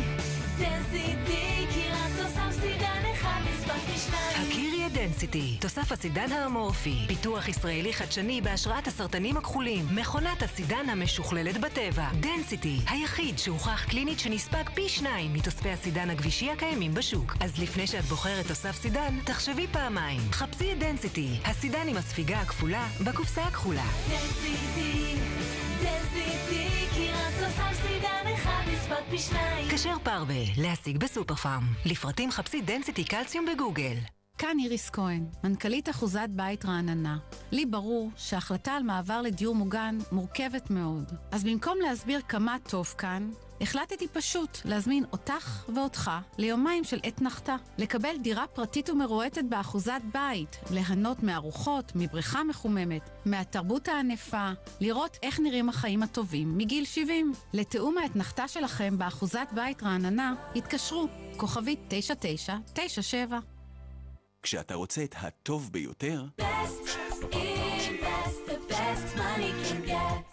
תוסף הסידן האמורפי, פיתוח ישראלי חדשני בהשראת הסרטנים הכחולים, מכונת הסידן המשוכללת בטבע. Density, היחיד שהוכח קלינית שנספג פי שניים מתוספי הסידן הגבישי הקיימים בשוק. אז לפני שאת בוחרת תוסף סידן, תחשבי פעמיים. חפשי את Density, הסידן עם הספיגה הכפולה, בקופסה הכחולה. Density, Density, כי רק תוסף סידן אחד נספג פי שניים. כשר פרווה, להשיג בסופר פארם. לפרטים חפשי Density Calcium בגוגל. כאן איריס כהן, מנכ"לית אחוזת בית רעננה. לי ברור שההחלטה על מעבר לדיור מוגן מורכבת מאוד. אז במקום להסביר כמה טוב כאן, החלטתי פשוט להזמין אותך ואותך ליומיים של אתנחתא. לקבל דירה פרטית ומרוהטת באחוזת בית, ליהנות מארוחות, מבריכה מחוממת, מהתרבות הענפה, לראות איך נראים החיים הטובים מגיל 70. לתיאום האתנחתה שלכם באחוזת בית רעננה, התקשרו, כוכבית 9997 כשאתה רוצה את הטוב ביותר...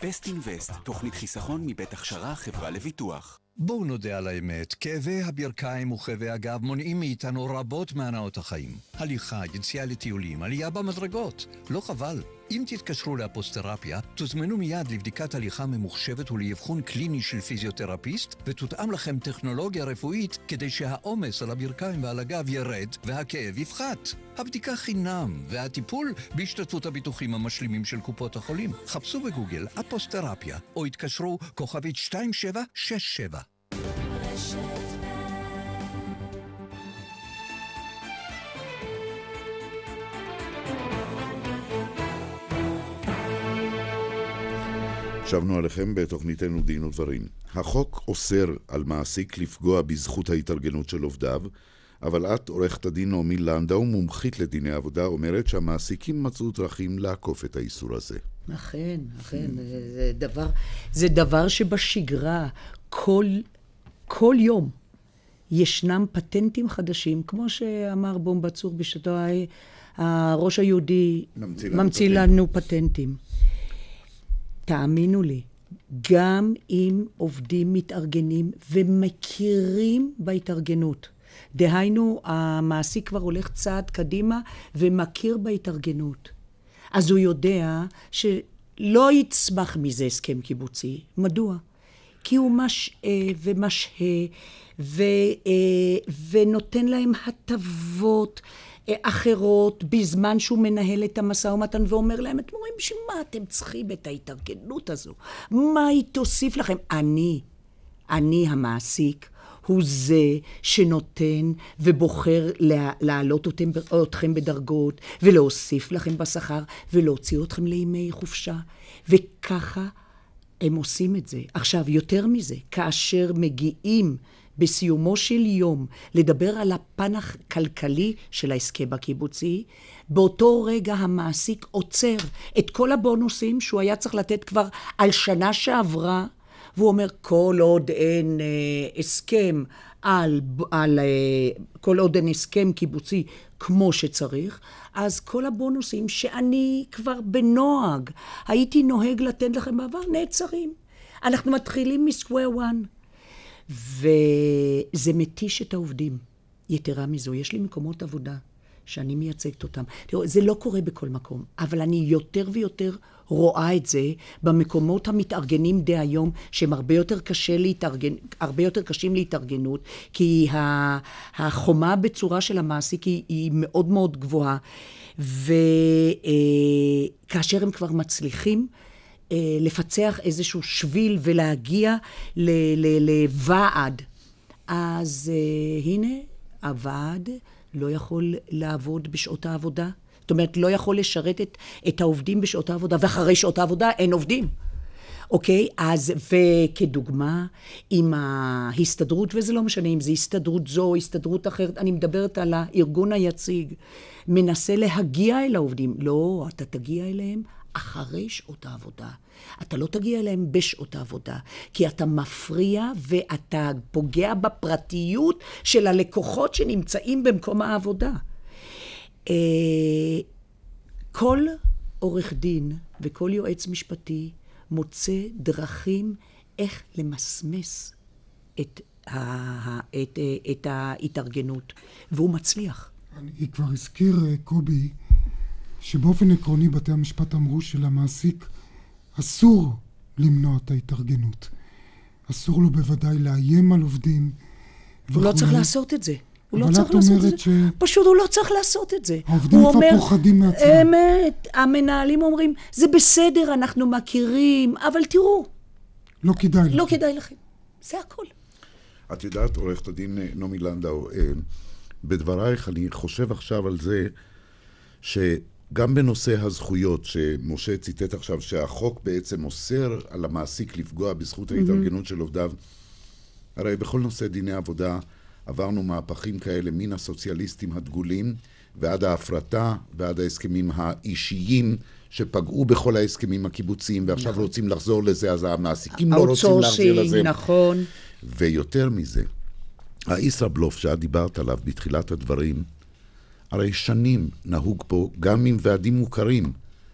בסט אינבסט, תוכנית חיסכון מבית הכשרה חברה לביטוח. בואו נודה על האמת, כאבי הברכיים וכאבי הגב מונעים מאיתנו רבות מהנאות החיים. הליכה, יציאה לטיולים, עלייה במדרגות. לא חבל. אם תתקשרו לאפוסטרפיה, תוזמנו מיד לבדיקת הליכה ממוחשבת ולאבחון קליני של פיזיותרפיסט, ותותאם לכם טכנולוגיה רפואית כדי שהעומס על הברכיים ועל הגב ירד והכאב יפחת. הבדיקה חינם, והטיפול בהשתתפות הביטוחים המשלימים של קופות החולים. חפשו בגוגל אפוסטרפיה, או התקשרו כוכבית 2767. שבנו עליכם בתוכניתנו דין ודברים. החוק אוסר על מעסיק לפגוע בזכות ההתארגנות של עובדיו, אבל את, עורכת הדין נעמי לנדאו, מומחית לדיני עבודה, אומרת שהמעסיקים מצאו דרכים לעקוף את האיסור הזה. אכן, אכן, זה דבר, זה דבר שבשגרה, כל, כל יום ישנם פטנטים חדשים, כמו שאמר בומבצור בשעתו, הראש היהודי ממציא לנו פטנטים. תאמינו לי, גם אם עובדים מתארגנים ומכירים בהתארגנות, דהיינו, המעסיק כבר הולך צעד קדימה ומכיר בהתארגנות. אז הוא יודע שלא יצמח מזה הסכם קיבוצי. מדוע? כי הוא משעה ומשהה ו, אה, ונותן להם הטבות אה, אחרות בזמן שהוא מנהל את המשא ומתן ואומר להם, אתם אומרים, בשביל מה אתם צריכים את ההתארגנות הזו? מה היא תוסיף לכם? אני, אני המעסיק, הוא זה שנותן ובוחר להעלות אתם, אתכם בדרגות ולהוסיף לכם בשכר ולהוציא אתכם לימי חופשה. וככה הם עושים את זה. עכשיו, יותר מזה, כאשר מגיעים בסיומו של יום לדבר על הפן הכלכלי של ההסכם הקיבוצי, באותו רגע המעסיק עוצר את כל הבונוסים שהוא היה צריך לתת כבר על שנה שעברה, והוא אומר, כל עוד אין אה, הסכם על, על אה, כל עוד אין הסכם קיבוצי כמו שצריך, אז כל הבונוסים שאני כבר בנוהג הייתי נוהג לתת לכם בעבר, נעצרים. אנחנו מתחילים מסקוויר וואן. וזה מתיש את העובדים. יתרה מזו, יש לי מקומות עבודה שאני מייצגת אותם. תראו, זה לא קורה בכל מקום, אבל אני יותר ויותר רואה את זה במקומות המתארגנים די היום, שהם הרבה יותר, קשה להתארגן, הרבה יותר קשים להתארגנות, כי החומה בצורה של המעסיק היא, היא מאוד מאוד גבוהה. וכאשר הם כבר מצליחים, אה, לפצח איזשהו שביל ולהגיע לוועד. אז uh, הנה, הוועד לא יכול לעבוד בשעות העבודה. זאת אומרת, לא יכול לשרת את, את העובדים בשעות העבודה, ואחרי שעות העבודה אין עובדים. אוקיי? אז, וכדוגמה, עם ההסתדרות, וזה לא משנה אם זה הסתדרות זו או הסתדרות אחרת, אני מדברת על הארגון היציג, מנסה להגיע אל העובדים. לא, אתה תגיע אליהם אחרי שעות העבודה. אתה לא תגיע אליהם בשעות העבודה, כי אתה מפריע ואתה פוגע בפרטיות של הלקוחות שנמצאים במקום העבודה. אה, כל עורך דין וכל יועץ משפטי מוצא דרכים איך למסמס את, ה, את, את ההתארגנות, והוא מצליח. אני כבר הזכיר, אה, קובי, שבאופן עקרוני בתי המשפט אמרו שלמעסיק אסור למנוע את ההתארגנות. אסור לו בוודאי לאיים על עובדים. הוא לא צריך לעשות את זה. הוא לא צריך לעשות את זה. פשוט הוא לא צריך לעשות את זה. העובדים כבר אומר, פוחדים מעצמם. אמת, המנהלים אומרים, זה בסדר, אנחנו מכירים, אבל תראו. לא כדאי לכם. לא כדאי לכם. זה הכל. את יודעת, עורכת הדין אה, נעמי לנדאו, אה, בדברייך אני חושב עכשיו על זה ש... גם בנושא הזכויות, שמשה ציטט עכשיו, שהחוק בעצם אוסר על המעסיק לפגוע בזכות mm-hmm. ההתארגנות של עובדיו, הרי בכל נושא דיני עבודה עברנו מהפכים כאלה מן הסוציאליסטים הדגולים ועד ההפרטה ועד ההסכמים האישיים שפגעו בכל ההסכמים הקיבוציים, ועכשיו נכון. רוצים לחזור לזה, אז המעסיקים לא רוצים להחזיר לזה. נכון. ויותר מזה, הישראבלוף שאת דיברת עליו בתחילת הדברים, הרי שנים נהוג פה, גם עם ועדים מוכרים,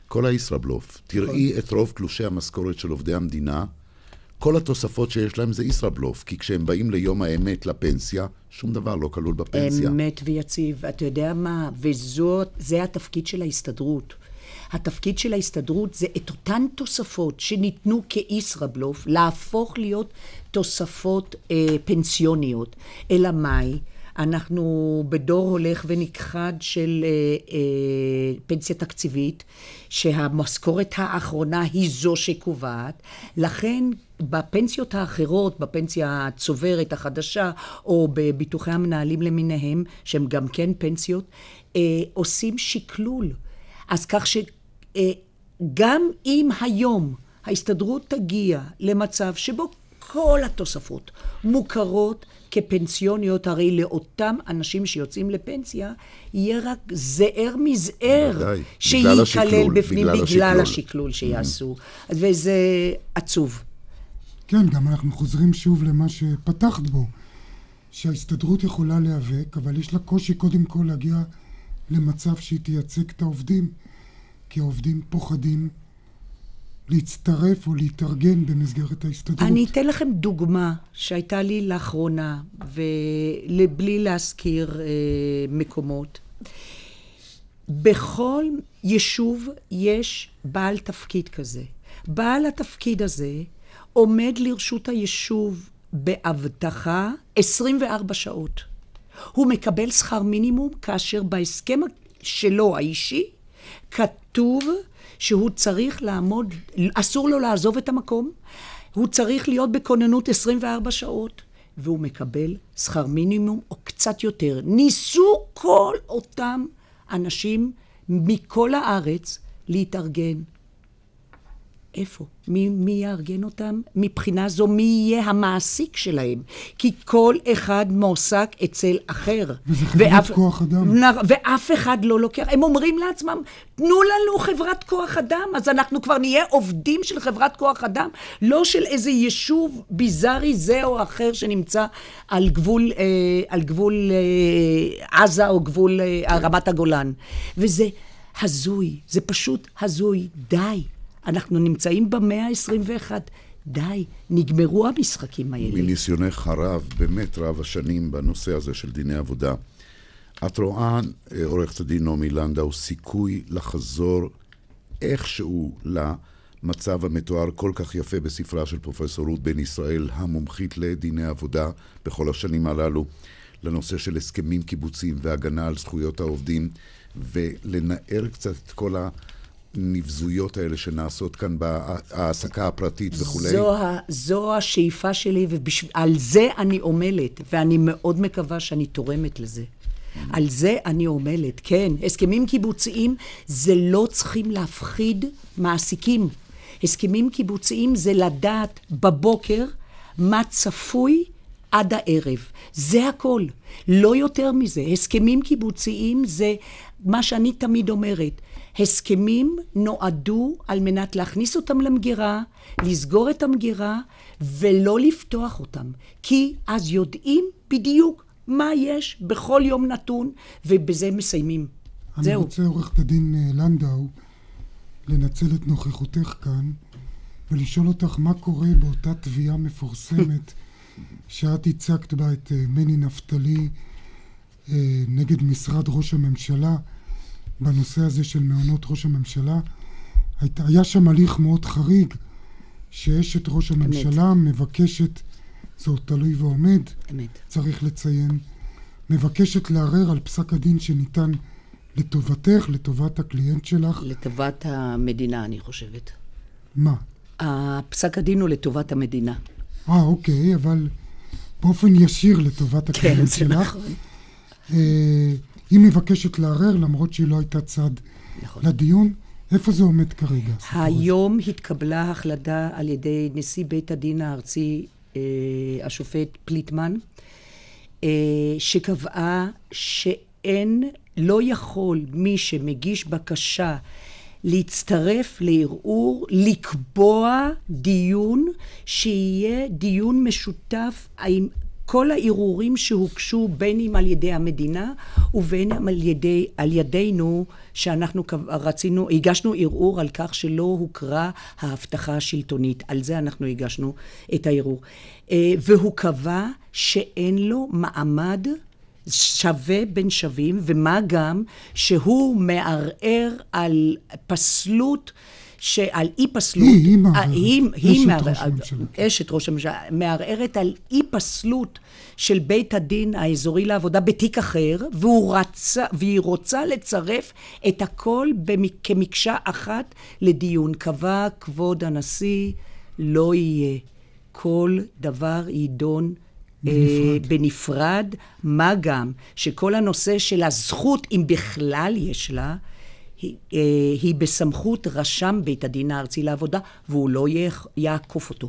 כל הישראבלוף. תראי נכון. את רוב תלושי המשכורת של עובדי המדינה, כל התוספות שיש להם זה ישראבלוף, כי כשהם באים ליום האמת, לפנסיה, שום דבר לא כלול בפנסיה. אמת ויציב. אתה יודע מה? וזה התפקיד של ההסתדרות. התפקיד של ההסתדרות זה את אותן תוספות שניתנו כישראבלוף, להפוך להיות תוספות אה, פנסיוניות. אלא מאי? אנחנו בדור הולך ונכחד של אה, אה, פנסיה תקציבית, שהמשכורת האחרונה היא זו שקובעת. לכן בפנסיות האחרות, בפנסיה הצוברת החדשה, או בביטוחי המנהלים למיניהם, שהם גם כן פנסיות, אה, עושים שקלול. אז כך שגם אה, אם היום ההסתדרות תגיע למצב שבו כל התוספות מוכרות כפנסיוניות, הרי לאותם אנשים שיוצאים לפנסיה, יהיה רק זער מזער שייכלל בפנים בגלל, בגלל השקלול שיעשו. Mm-hmm. וזה עצוב. כן, גם אנחנו חוזרים שוב למה שפתחת בו, שההסתדרות יכולה להיאבק, אבל יש לה קושי קודם כל להגיע למצב שהיא תייצג את העובדים, כי העובדים פוחדים להצטרף או להתארגן במסגרת ההסתדרות. אני אתן לכם דוגמה שהייתה לי לאחרונה, ובלי להזכיר אה, מקומות. בכל יישוב יש בעל תפקיד כזה. בעל התפקיד הזה עומד לרשות היישוב באבטחה 24 שעות. הוא מקבל שכר מינימום כאשר בהסכם שלו האישי כתוב שהוא צריך לעמוד, אסור לו לעזוב את המקום, הוא צריך להיות בכוננות 24 שעות, והוא מקבל שכר מינימום או קצת יותר. ניסו כל אותם אנשים מכל הארץ להתארגן. איפה? מי, מי יארגן אותם? מבחינה זו, מי יהיה המעסיק שלהם? כי כל אחד מועסק אצל אחר. וזה חברת ואף, כוח אדם. ואף אחד לא לוקח. הם אומרים לעצמם, תנו לנו חברת כוח אדם, אז אנחנו כבר נהיה עובדים של חברת כוח אדם, לא של איזה יישוב ביזארי זה או אחר שנמצא על גבול, אה, על גבול אה, עזה או גבול אה, רמת הגולן. וזה הזוי, זה פשוט הזוי. די. אנחנו נמצאים במאה ה-21. די, נגמרו המשחקים האלה. מניסיונך הרב, באמת רב השנים בנושא הזה של דיני עבודה, את רואה, אה, עורכת הדין נעמי לנדאו, סיכוי לחזור איכשהו למצב המתואר כל כך יפה בספרה של פרופסור רות בן ישראל, המומחית לדיני עבודה בכל השנים הללו, לנושא של הסכמים קיבוציים והגנה על זכויות העובדים, ולנער קצת את כל ה... הנבזויות האלה שנעשות כאן בהעסקה הפרטית וכולי? זו, זו השאיפה שלי, ועל זה אני עמלת, ואני מאוד מקווה שאני תורמת לזה. על זה אני עמלת, כן. הסכמים קיבוציים זה לא צריכים להפחיד מעסיקים. הסכמים קיבוציים זה לדעת בבוקר מה צפוי עד הערב. זה הכל. לא יותר מזה. הסכמים קיבוציים זה מה שאני תמיד אומרת. הסכמים נועדו על מנת להכניס אותם למגירה, לסגור את המגירה ולא לפתוח אותם. כי אז יודעים בדיוק מה יש בכל יום נתון, ובזה מסיימים. אני זהו. אני רוצה, עורכת הדין אה, לנדאו, לנצל את נוכחותך כאן ולשאול אותך מה קורה באותה תביעה מפורסמת *laughs* שאת הצגת בה את אה, מני נפתלי אה, נגד משרד ראש הממשלה. בנושא הזה של מעונות ראש הממשלה. היית, היה שם הליך מאוד חריג, שאשת ראש הממשלה אמת. מבקשת, זה עוד תלוי ועומד, אמת. צריך לציין, מבקשת לערער על פסק הדין שניתן לטובתך, לטובת הקליינט שלך. לטובת המדינה, אני חושבת. מה? הפסק הדין הוא לטובת המדינה. אה, אוקיי, אבל באופן ישיר לטובת כן, הקליינט שלך. כן, זה נכון. היא מבקשת לערער למרות שהיא לא הייתה צד נכון. לדיון. איפה זה עומד כרגע? היום התקבלה החלטה על ידי נשיא בית הדין הארצי, אה, השופט פליטמן, אה, שקבעה שאין, לא יכול מי שמגיש בקשה להצטרף לערעור, לקבוע דיון שיהיה דיון משותף עם כל הערעורים שהוגשו בין אם על ידי המדינה ובין אם על, ידי, על ידינו שאנחנו רצינו, הגשנו ערעור על כך שלא הוכרה ההבטחה השלטונית. על זה אנחנו הגשנו את הערעור. אה, והוא קבע שאין לו מעמד שווה בין שווים, ומה גם שהוא מערער על פסלות שעל אי פסלות, היא, היא היא, אשת ראש הממשלה, מערערת על אי פסלות של בית הדין האזורי לעבודה בתיק אחר, רצה, והיא רוצה לצרף את הכל כמקשה אחת לדיון. קבע כבוד הנשיא, לא יהיה. כל דבר יידון בנפרד. בנפרד, מה גם שכל הנושא של הזכות, אם בכלל יש לה, היא, אה, היא בסמכות רשם בית הדין הארצי לעבודה, והוא לא יעקוף אותו.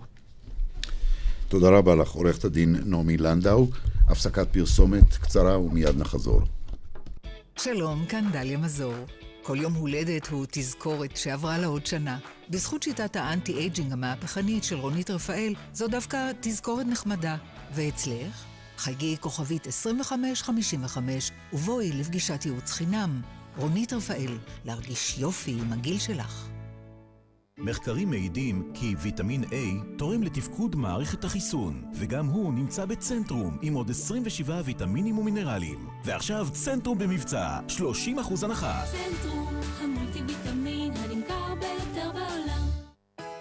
תודה רבה לך, עורכת הדין נעמי לנדאו. הפסקת פרסומת קצרה ומיד נחזור. שלום, כאן דליה מזור. כל יום הולדת הוא תזכורת שעברה לה עוד שנה. בזכות שיטת האנטי-אייג'ינג המהפכנית של רונית רפאל, זו דווקא תזכורת נחמדה. ואצלך? חייגי כוכבית 2555 ובואי לפגישת ייעוץ חינם. רונית רפאל, להרגיש יופי עם הגיל שלך. מחקרים מעידים כי ויטמין A תורם לתפקוד מערכת החיסון, וגם הוא נמצא בצנטרום עם עוד 27 ויטמינים ומינרלים. ועכשיו צנטרום במבצע, 30% הנחה. צנטרום, המולטי ויטמין הנמכר ביותר בעולם.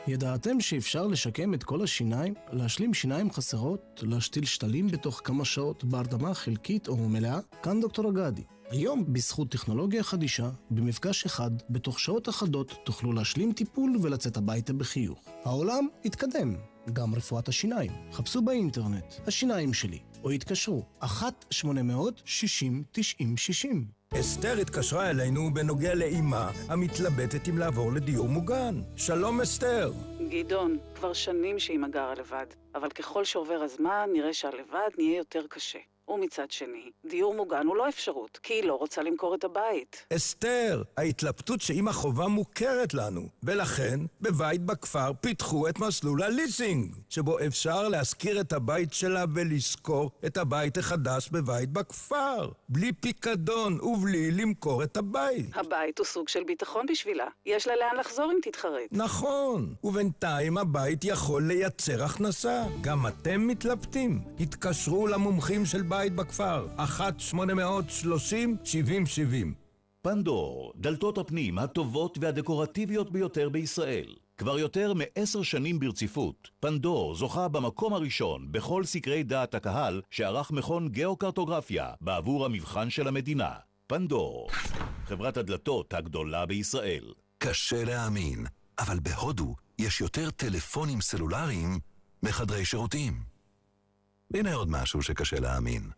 ידעתם שאפשר לשקם את כל השיניים, להשלים שיניים חסרות, להשתיל שתלים בתוך כמה שעות בהרדמה חלקית או מלאה? כאן דוקטור אגדי. היום, בזכות טכנולוגיה חדישה, במפגש אחד, בתוך שעות אחדות, תוכלו להשלים טיפול ולצאת הביתה בחיוך. העולם התקדם, גם רפואת השיניים. חפשו באינטרנט, השיניים שלי, או התקשרו, 1-800-60-90-60. אסתר התקשרה אלינו בנוגע לאימה המתלבטת אם לעבור לדיור מוגן. שלום אסתר. גדעון, כבר שנים שאימא גרה לבד, אבל ככל שעובר הזמן נראה שהלבד נהיה יותר קשה. ומצד שני, דיור מוגן הוא לא אפשרות, כי היא לא רוצה למכור את הבית. אסתר, ההתלבטות שאימא חובה מוכרת לנו, ולכן בבית בכפר פיתחו את מסלול הליסינג, שבו אפשר להשכיר את הבית שלה ולשכור את הבית החדש בבית בכפר, בלי פיקדון ובלי למכור את הבית. הבית הוא סוג של ביטחון בשבילה. יש לה לאן לחזור אם תתחרט. נכון, ובינתיים הבית יכול לייצר הכנסה. גם אתם מתלבטים? התקשרו למומחים של בית בכפר, 1-830-7070. פנדור, דלתות הפנים הטובות והדקורטיביות ביותר בישראל. כבר יותר מעשר שנים ברציפות, פנדור זוכה במקום הראשון בכל סקרי דעת הקהל שערך מכון גיאוקרטוגרפיה בעבור המבחן של המדינה. פנדור, חברת הדלתות הגדולה בישראל. קשה להאמין, אבל בהודו יש יותר טלפונים סלולריים מחדרי שירותים. הנה עוד משהו שקשה להאמין.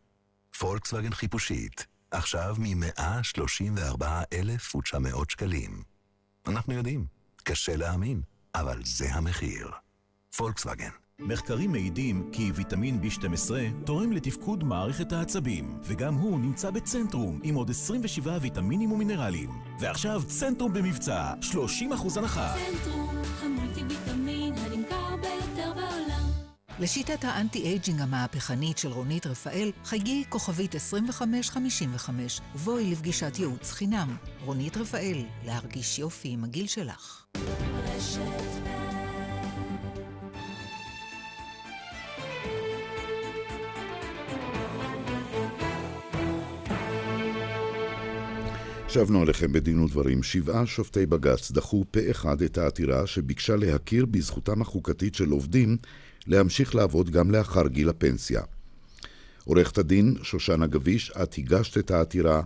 פולקסווגן חיפושית, עכשיו מ-134,900 שקלים. אנחנו יודעים, קשה להאמין, אבל זה המחיר. פולקסווגן. מחקרים מעידים כי ויטמין B12 תורם לתפקוד מערכת העצבים, וגם הוא נמצא בצנטרום עם עוד 27 ויטמינים ומינרלים. ועכשיו צנטרום במבצע, 30% הנחה. צנטרום, המולטי ויטמין הנמכר ביותר בעולם. לשיטת האנטי-אייג'ינג המהפכנית של רונית רפאל, חייגי כוכבית 2555 ובואי לפגישת ייעוץ חינם. רונית רפאל, להרגיש יופי עם הגיל שלך. שבנו עליכם בדין ודברים. שבעה שופטי בג"ץ דחו פה אחד את העתירה שביקשה להכיר בזכותם החוקתית של עובדים להמשיך לעבוד גם לאחר גיל הפנסיה. עורכת הדין שושנה גביש, את הגשת את העתירה,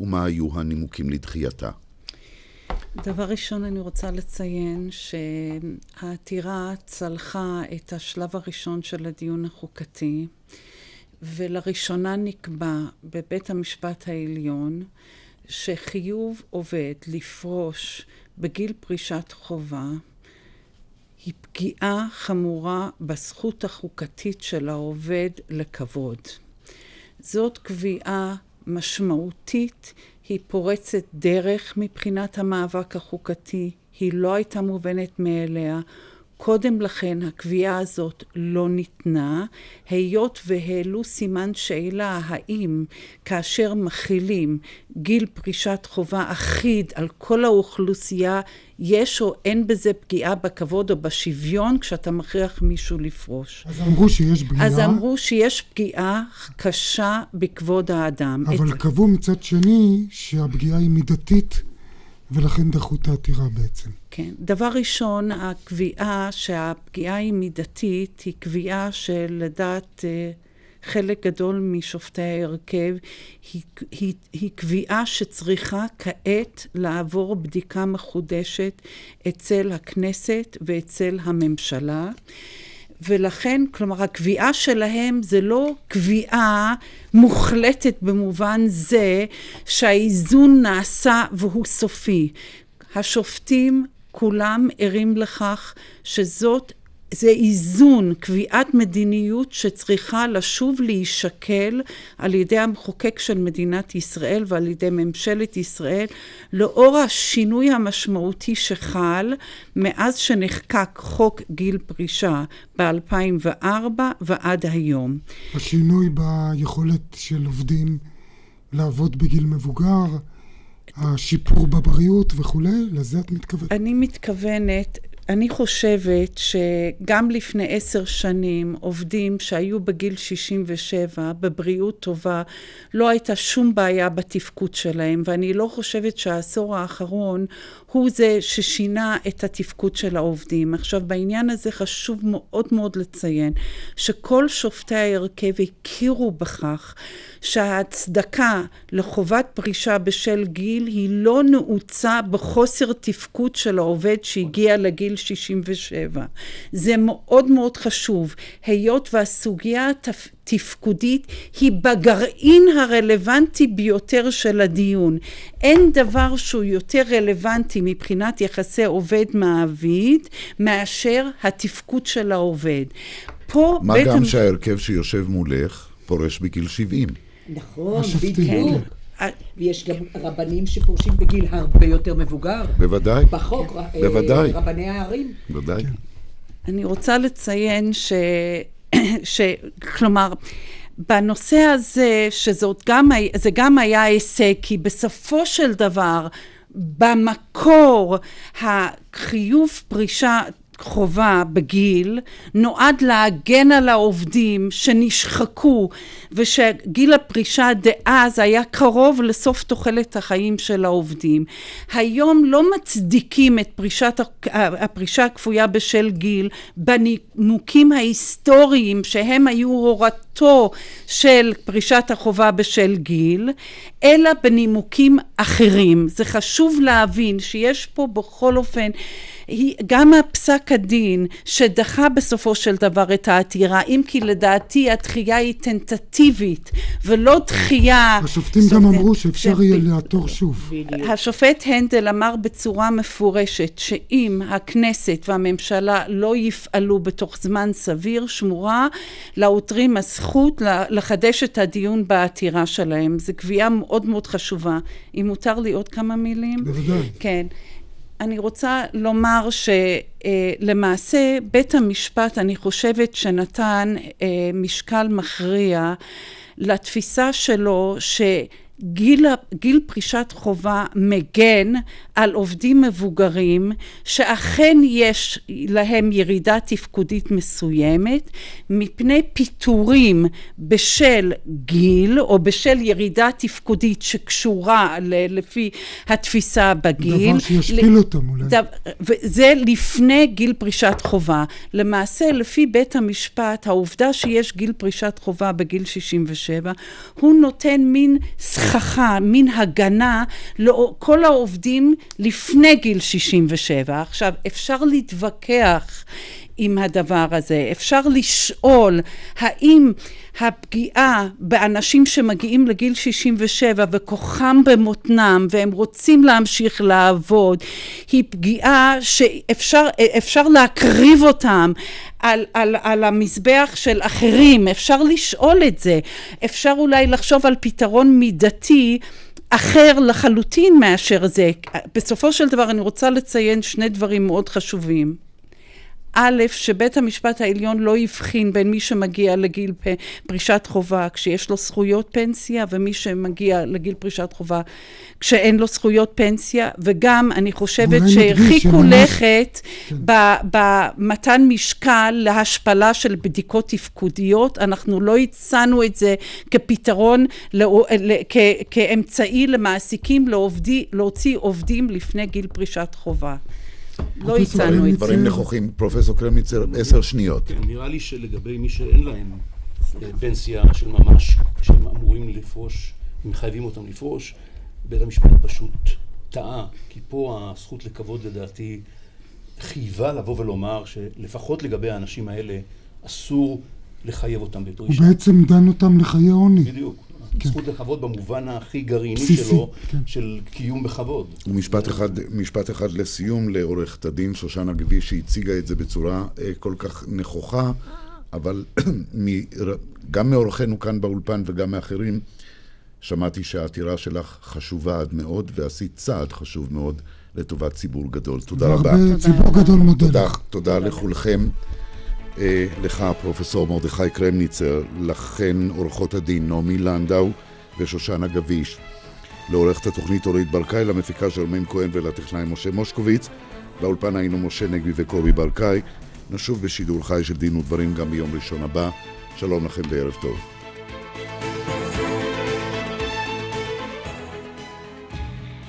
ומה היו הנימוקים לדחייתה? דבר ראשון, אני רוצה לציין שהעתירה צלחה את השלב הראשון של הדיון החוקתי, ולראשונה נקבע בבית המשפט העליון שחיוב עובד לפרוש בגיל פרישת חובה היא פגיעה חמורה בזכות החוקתית של העובד לכבוד. זאת קביעה משמעותית, היא פורצת דרך מבחינת המאבק החוקתי, היא לא הייתה מובנת מאליה. קודם לכן הקביעה הזאת לא ניתנה, היות והעלו סימן שאלה האם כאשר מכילים גיל פרישת חובה אחיד על כל האוכלוסייה, יש או אין בזה פגיעה בכבוד או בשוויון כשאתה מכריח מישהו לפרוש. אז אמרו שיש פגיעה. אז אמרו שיש פגיעה קשה בכבוד האדם. אבל את... קבעו מצד שני שהפגיעה היא מידתית. ולכן דחו את העתירה בעצם. כן. דבר ראשון, הקביעה שהפגיעה היא מידתית, היא קביעה שלדעת חלק גדול משופטי ההרכב, היא, היא, היא קביעה שצריכה כעת לעבור בדיקה מחודשת אצל הכנסת ואצל הממשלה. ולכן, כלומר, הקביעה שלהם זה לא קביעה מוחלטת במובן זה שהאיזון נעשה והוא סופי. השופטים כולם ערים לכך שזאת זה איזון, קביעת מדיניות שצריכה לשוב להישקל על ידי המחוקק של מדינת ישראל ועל ידי ממשלת ישראל לאור השינוי המשמעותי שחל מאז שנחקק חוק גיל פרישה ב-2004 ועד היום. השינוי ביכולת של עובדים לעבוד בגיל מבוגר השיפור בבריאות וכולי? לזה את מתכוונת? אני מתכוונת אני חושבת שגם לפני עשר שנים עובדים שהיו בגיל 67 בבריאות טובה לא הייתה שום בעיה בתפקוד שלהם ואני לא חושבת שהעשור האחרון הוא זה ששינה את התפקוד של העובדים. עכשיו בעניין הזה חשוב מאוד מאוד לציין שכל שופטי ההרכב הכירו בכך שההצדקה לחובת פרישה בשל גיל היא לא נעוצה בחוסר תפקוד של העובד שהגיע לגיל 67. זה מאוד מאוד חשוב, היות והסוגיה התפקודית היא בגרעין הרלוונטי ביותר של הדיון. אין דבר שהוא יותר רלוונטי מבחינת יחסי עובד מעביד מאשר התפקוד של העובד. פה מה גם המ... שההרכב שיושב מולך פורש בגיל 70. נכון, בדיוק. ויש גם רבנים שפורשים בגיל הרבה יותר מבוגר. בוודאי. בחוק, בוודאי. רבני הערים. בוודאי. אני רוצה לציין ש... *coughs* ש... כלומר, בנושא הזה, שזאת גם, זה גם היה הישג, כי בסופו של דבר, במקור החיוב פרישה חובה בגיל נועד להגן על העובדים שנשחקו ושגיל הפרישה דאז היה קרוב לסוף תוחלת החיים של העובדים. היום לא מצדיקים את פרישת, הפרישה הכפויה בשל גיל בנימוקים ההיסטוריים שהם היו הורתו של פרישת החובה בשל גיל, אלא בנימוקים אחרים. זה חשוב להבין שיש פה בכל אופן היא גם הפסק הדין שדחה בסופו של דבר את העתירה, אם כי לדעתי הדחייה היא טנטטיבית ולא דחייה... השופטים גם אמרו שאפשר יהיה לעתור שוב. השופט הנדל אמר בצורה מפורשת שאם הכנסת והממשלה לא יפעלו בתוך זמן סביר, שמורה לעותרים הזכות לחדש את הדיון בעתירה שלהם. זו קביעה מאוד מאוד חשובה. אם מותר לי עוד כמה מילים? בוודאי. כן. אני רוצה לומר שלמעשה בית המשפט, אני חושבת שנתן אה, משקל מכריע לתפיסה שלו ש... גיל, גיל פרישת חובה מגן על עובדים מבוגרים שאכן יש להם ירידה תפקודית מסוימת מפני פיטורים בשל גיל או בשל ירידה תפקודית שקשורה ל, לפי התפיסה בגיל. דבר שישפיל אותם אולי. זה לפני גיל פרישת חובה. למעשה לפי בית המשפט העובדה שיש גיל פרישת חובה בגיל 67 הוא נותן מין סככה, מין הגנה לכל העובדים לפני גיל 67. עכשיו, אפשר להתווכח עם הדבר הזה. אפשר לשאול האם הפגיעה באנשים שמגיעים לגיל 67 וכוחם במותנם והם רוצים להמשיך לעבוד היא פגיעה שאפשר להקריב אותם על, על, על המזבח של אחרים, אפשר לשאול את זה, אפשר אולי לחשוב על פתרון מידתי אחר לחלוטין מאשר זה. בסופו של דבר אני רוצה לציין שני דברים מאוד חשובים. א', שבית המשפט העליון לא הבחין בין מי שמגיע לגיל פרישת חובה כשיש לו זכויות פנסיה ומי שמגיע לגיל פרישת חובה כשאין לו זכויות פנסיה וגם אני חושבת שהרחיקו לכת כן. במתן משקל להשפלה של בדיקות תפקודיות אנחנו לא הצענו את זה כפתרון כאמצעי למעסיקים להוציא עובדים לפני גיל פרישת חובה לא הצענו את זה. דברים נכוחים. פרופסור קרמניצר, עשר שניות. כן, נראה לי שלגבי מי שאין להם אה, פנסיה של ממש, שהם אמורים לפרוש, מחייבים אותם לפרוש, בית המשפט פשוט טעה, כי פה הזכות לכבוד לדעתי חייבה לבוא ולומר שלפחות לגבי האנשים האלה אסור לחייב אותם בפרישה. הוא בעצם דן אותם לחיי עוני. בדיוק. כן. זכות לכבוד במובן הכי גרעיני בסיסי, שלו, כן. של קיום בכבוד. ומשפט אחד, משפט אחד לסיום לעורכת הדין שושנה גבי, שהציגה את זה בצורה אה, כל כך נכוחה, אבל *clears throat* גם מאורחנו כאן באולפן וגם מאחרים, שמעתי שהעתירה שלך חשובה עד מאוד, ועשית צעד חשוב מאוד לטובת ציבור גדול. תודה רבה. ציבור גדול מודה תודה, תודה לכולכם. אה, לך, פרופסור מרדכי קרמניצר, לכן עורכות הדין נעמי לנדאו ושושנה גביש. לעורכת התוכנית אורית ברקאי, למפיקה שרמן כהן ולטכנאי משה מושקוביץ. באולפן היינו משה נגבי וקובי ברקאי. נשוב בשידור חי של דין ודברים גם ביום ראשון הבא. שלום לכם וערב טוב.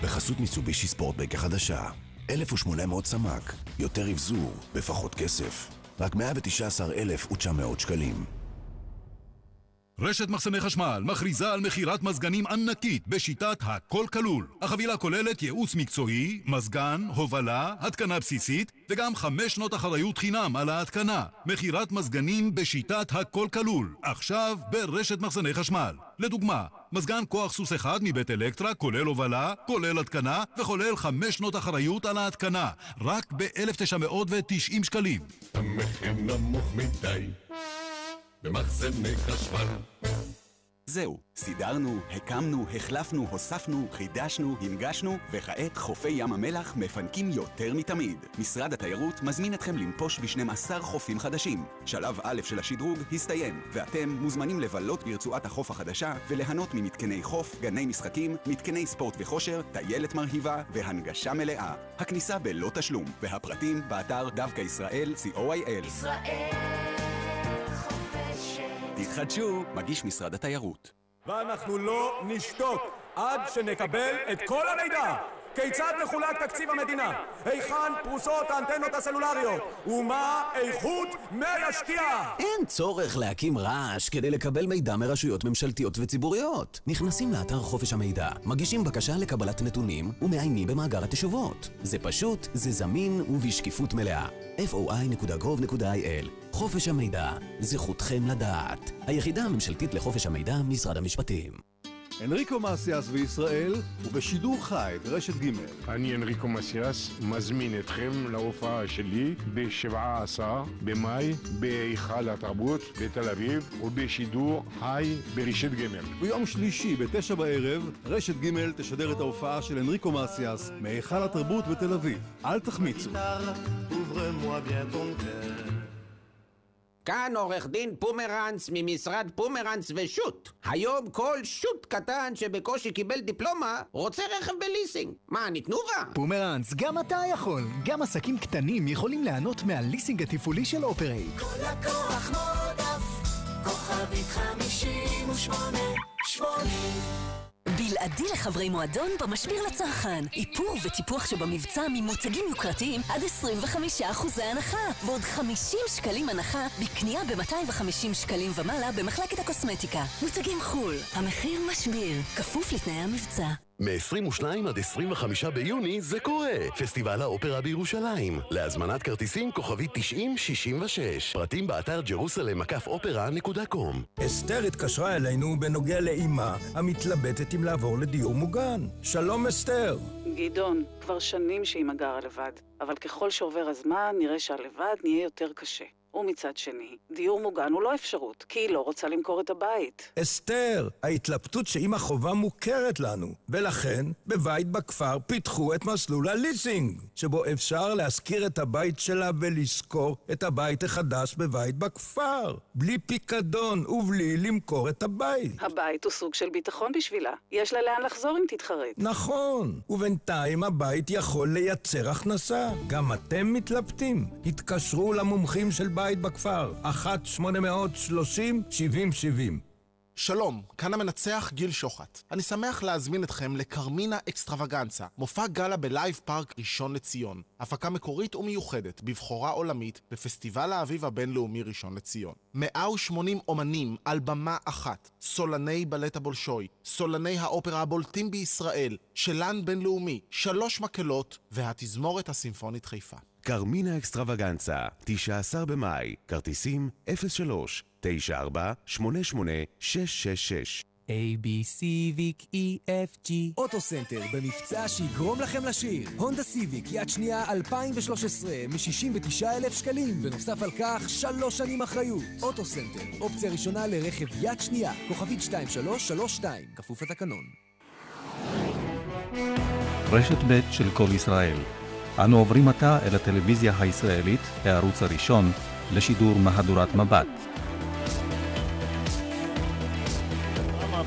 בחסות מיצובישי ספורטבק החדשה, 1,800 סמ"ק, יותר אבזור, בפחות כסף. רק 119,900 שקלים. רשת מחסני חשמל מכריזה על מכירת מזגנים ענקית בשיטת הכל כלול. החבילה כוללת ייעוץ מקצועי, מזגן, הובלה, התקנה בסיסית וגם חמש שנות אחריות חינם על ההתקנה. מכירת מזגנים בשיטת הכל כלול, עכשיו ברשת מחסני חשמל. לדוגמה, מזגן כוח סוס אחד מבית אלקטרה, כולל הובלה, כולל התקנה וכולל חמש שנות אחריות על ההתקנה. רק ב-1990 שקלים. המחיר נמוך מדי במחסני חשמל. זהו, סידרנו, הקמנו, החלפנו, הוספנו, חידשנו, הנגשנו, וכעת חופי ים המלח מפנקים יותר מתמיד. משרד התיירות מזמין אתכם לנפוש ב-12 חופים חדשים. שלב א' של השדרוג הסתיים, ואתם מוזמנים לבלות ברצועת החוף החדשה וליהנות ממתקני חוף, גני משחקים, מתקני ספורט וכושר, טיילת מרהיבה והנגשה מלאה. הכניסה בלא תשלום, והפרטים באתר דווקא ישראל, co.il. ישראל תתחדשו, מגיש משרד התיירות. ואנחנו לא נשתוק עד שנקבל את כל המידע כיצד מחולק תקציב המדינה? היכן פרוסות האנטנות הסלולריות? ומה איכות מי השתייה? אין צורך להקים רעש כדי לקבל מידע מרשויות ממשלתיות וציבוריות. נכנסים לאתר חופש המידע, מגישים בקשה לקבלת נתונים ומעיינים במאגר התשובות. זה פשוט, זה זמין ובשקיפות מלאה. foi.gov.il חופש המידע, זכותכם לדעת. היחידה הממשלתית לחופש המידע, משרד המשפטים. אנריקו מסיאס וישראל, ובשידור חי ברשת ג' אני אנריקו מסיאס, מזמין אתכם להופעה שלי ב-17 במאי בהיכל התרבות בתל אביב ובשידור חי ברשת ג'. ביום שלישי בתשע בערב, רשת ג' תשדר את ההופעה של אנריקו מסיאס מהיכל התרבות בתל אביב. אל תחמיצו. כאן עורך דין פומרנץ ממשרד פומרנץ ושות'. היום כל שוט קטן שבקושי קיבל דיפלומה רוצה רכב בליסינג. מה, אני תנובה? פומרנץ, גם אתה יכול. גם עסקים קטנים יכולים ליהנות מהליסינג התפעולי של אופרייט. כל לקוח מועדף, כוכבית חמישים ושמונה, שמונים. בלעדי לחברי מועדון במשביר לצרכן. איפור וטיפוח שבמבצע ממותגים יוקרתיים עד 25% הנחה, ועוד 50 שקלים הנחה בקנייה ב-250 שקלים ומעלה במחלקת הקוסמטיקה. מותגים חו"ל, המחיר משביר, כפוף לתנאי המבצע. מ-22 עד 25 ביוני זה קורה! פסטיבל האופרה בירושלים. להזמנת כרטיסים כוכבי 9066. פרטים באתר jerusalem-opera.com אסתר התקשרה אלינו בנוגע לאימה המתלבטת אם לעבור לדיור מוגן. שלום אסתר. גדעון, כבר שנים שאימא גרה לבד, אבל ככל שעובר הזמן נראה שהלבד נהיה יותר קשה. ומצד שני, דיור מוגן הוא לא אפשרות, כי היא לא רוצה למכור את הבית. אסתר, ההתלבטות שאימא חובה מוכרת לנו, ולכן בבית בכפר פיתחו את מסלול הליסינג, שבו אפשר להשכיר את הבית שלה ולשכור את הבית החדש בבית בכפר, בלי פיקדון ובלי למכור את הבית. הבית הוא סוג של ביטחון בשבילה. יש לה לאן לחזור אם תתחרט. נכון, ובינתיים הבית יכול לייצר הכנסה. גם אתם מתלבטים? התקשרו למומחים של בית בכפר, 1-830-7070. שלום, כאן המנצח גיל שוחט. אני שמח להזמין אתכם לקרמינה אקסטרווגנצה, מופע גאלה בלייב פארק ראשון לציון. הפקה מקורית ומיוחדת, בבכורה עולמית, בפסטיבל האביב הבינלאומי ראשון לציון. 180 אומנים על במה אחת, סולני בלט הבולשוי, סולני האופרה הבולטים בישראל, שלן בינלאומי, שלוש מקהלות, והתזמורת הסימפונית חיפה. קרמינה אקסטרווגנצה, 19 במאי, כרטיסים 03 94 88 666 A, B, סיוויק, E, F, G. אוטוסנטר במבצע שיגרום לכם לשיר. הונדה סיוויק יד שנייה 2013 מ-69,000 שקלים, ונוסף על כך שלוש שנים אחריות. אוטוסנטר, אופציה ראשונה לרכב יד שנייה, כוכבית 2332, כפוף לתקנון. רשת ב' של כל ישראל. אנו עוברים עתה אל הטלוויזיה הישראלית, הערוץ הראשון, לשידור מהדורת מבט.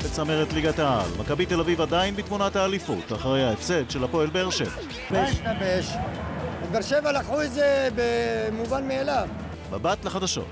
בצמרת ליגת העל. מכבי תל אביב עדיין בתמונת האליפות, אחרי ההפסד של הפועל באר שבע. מה השתבש? באר שבע לקחו את זה במובן מאליו. מבט לחדשות.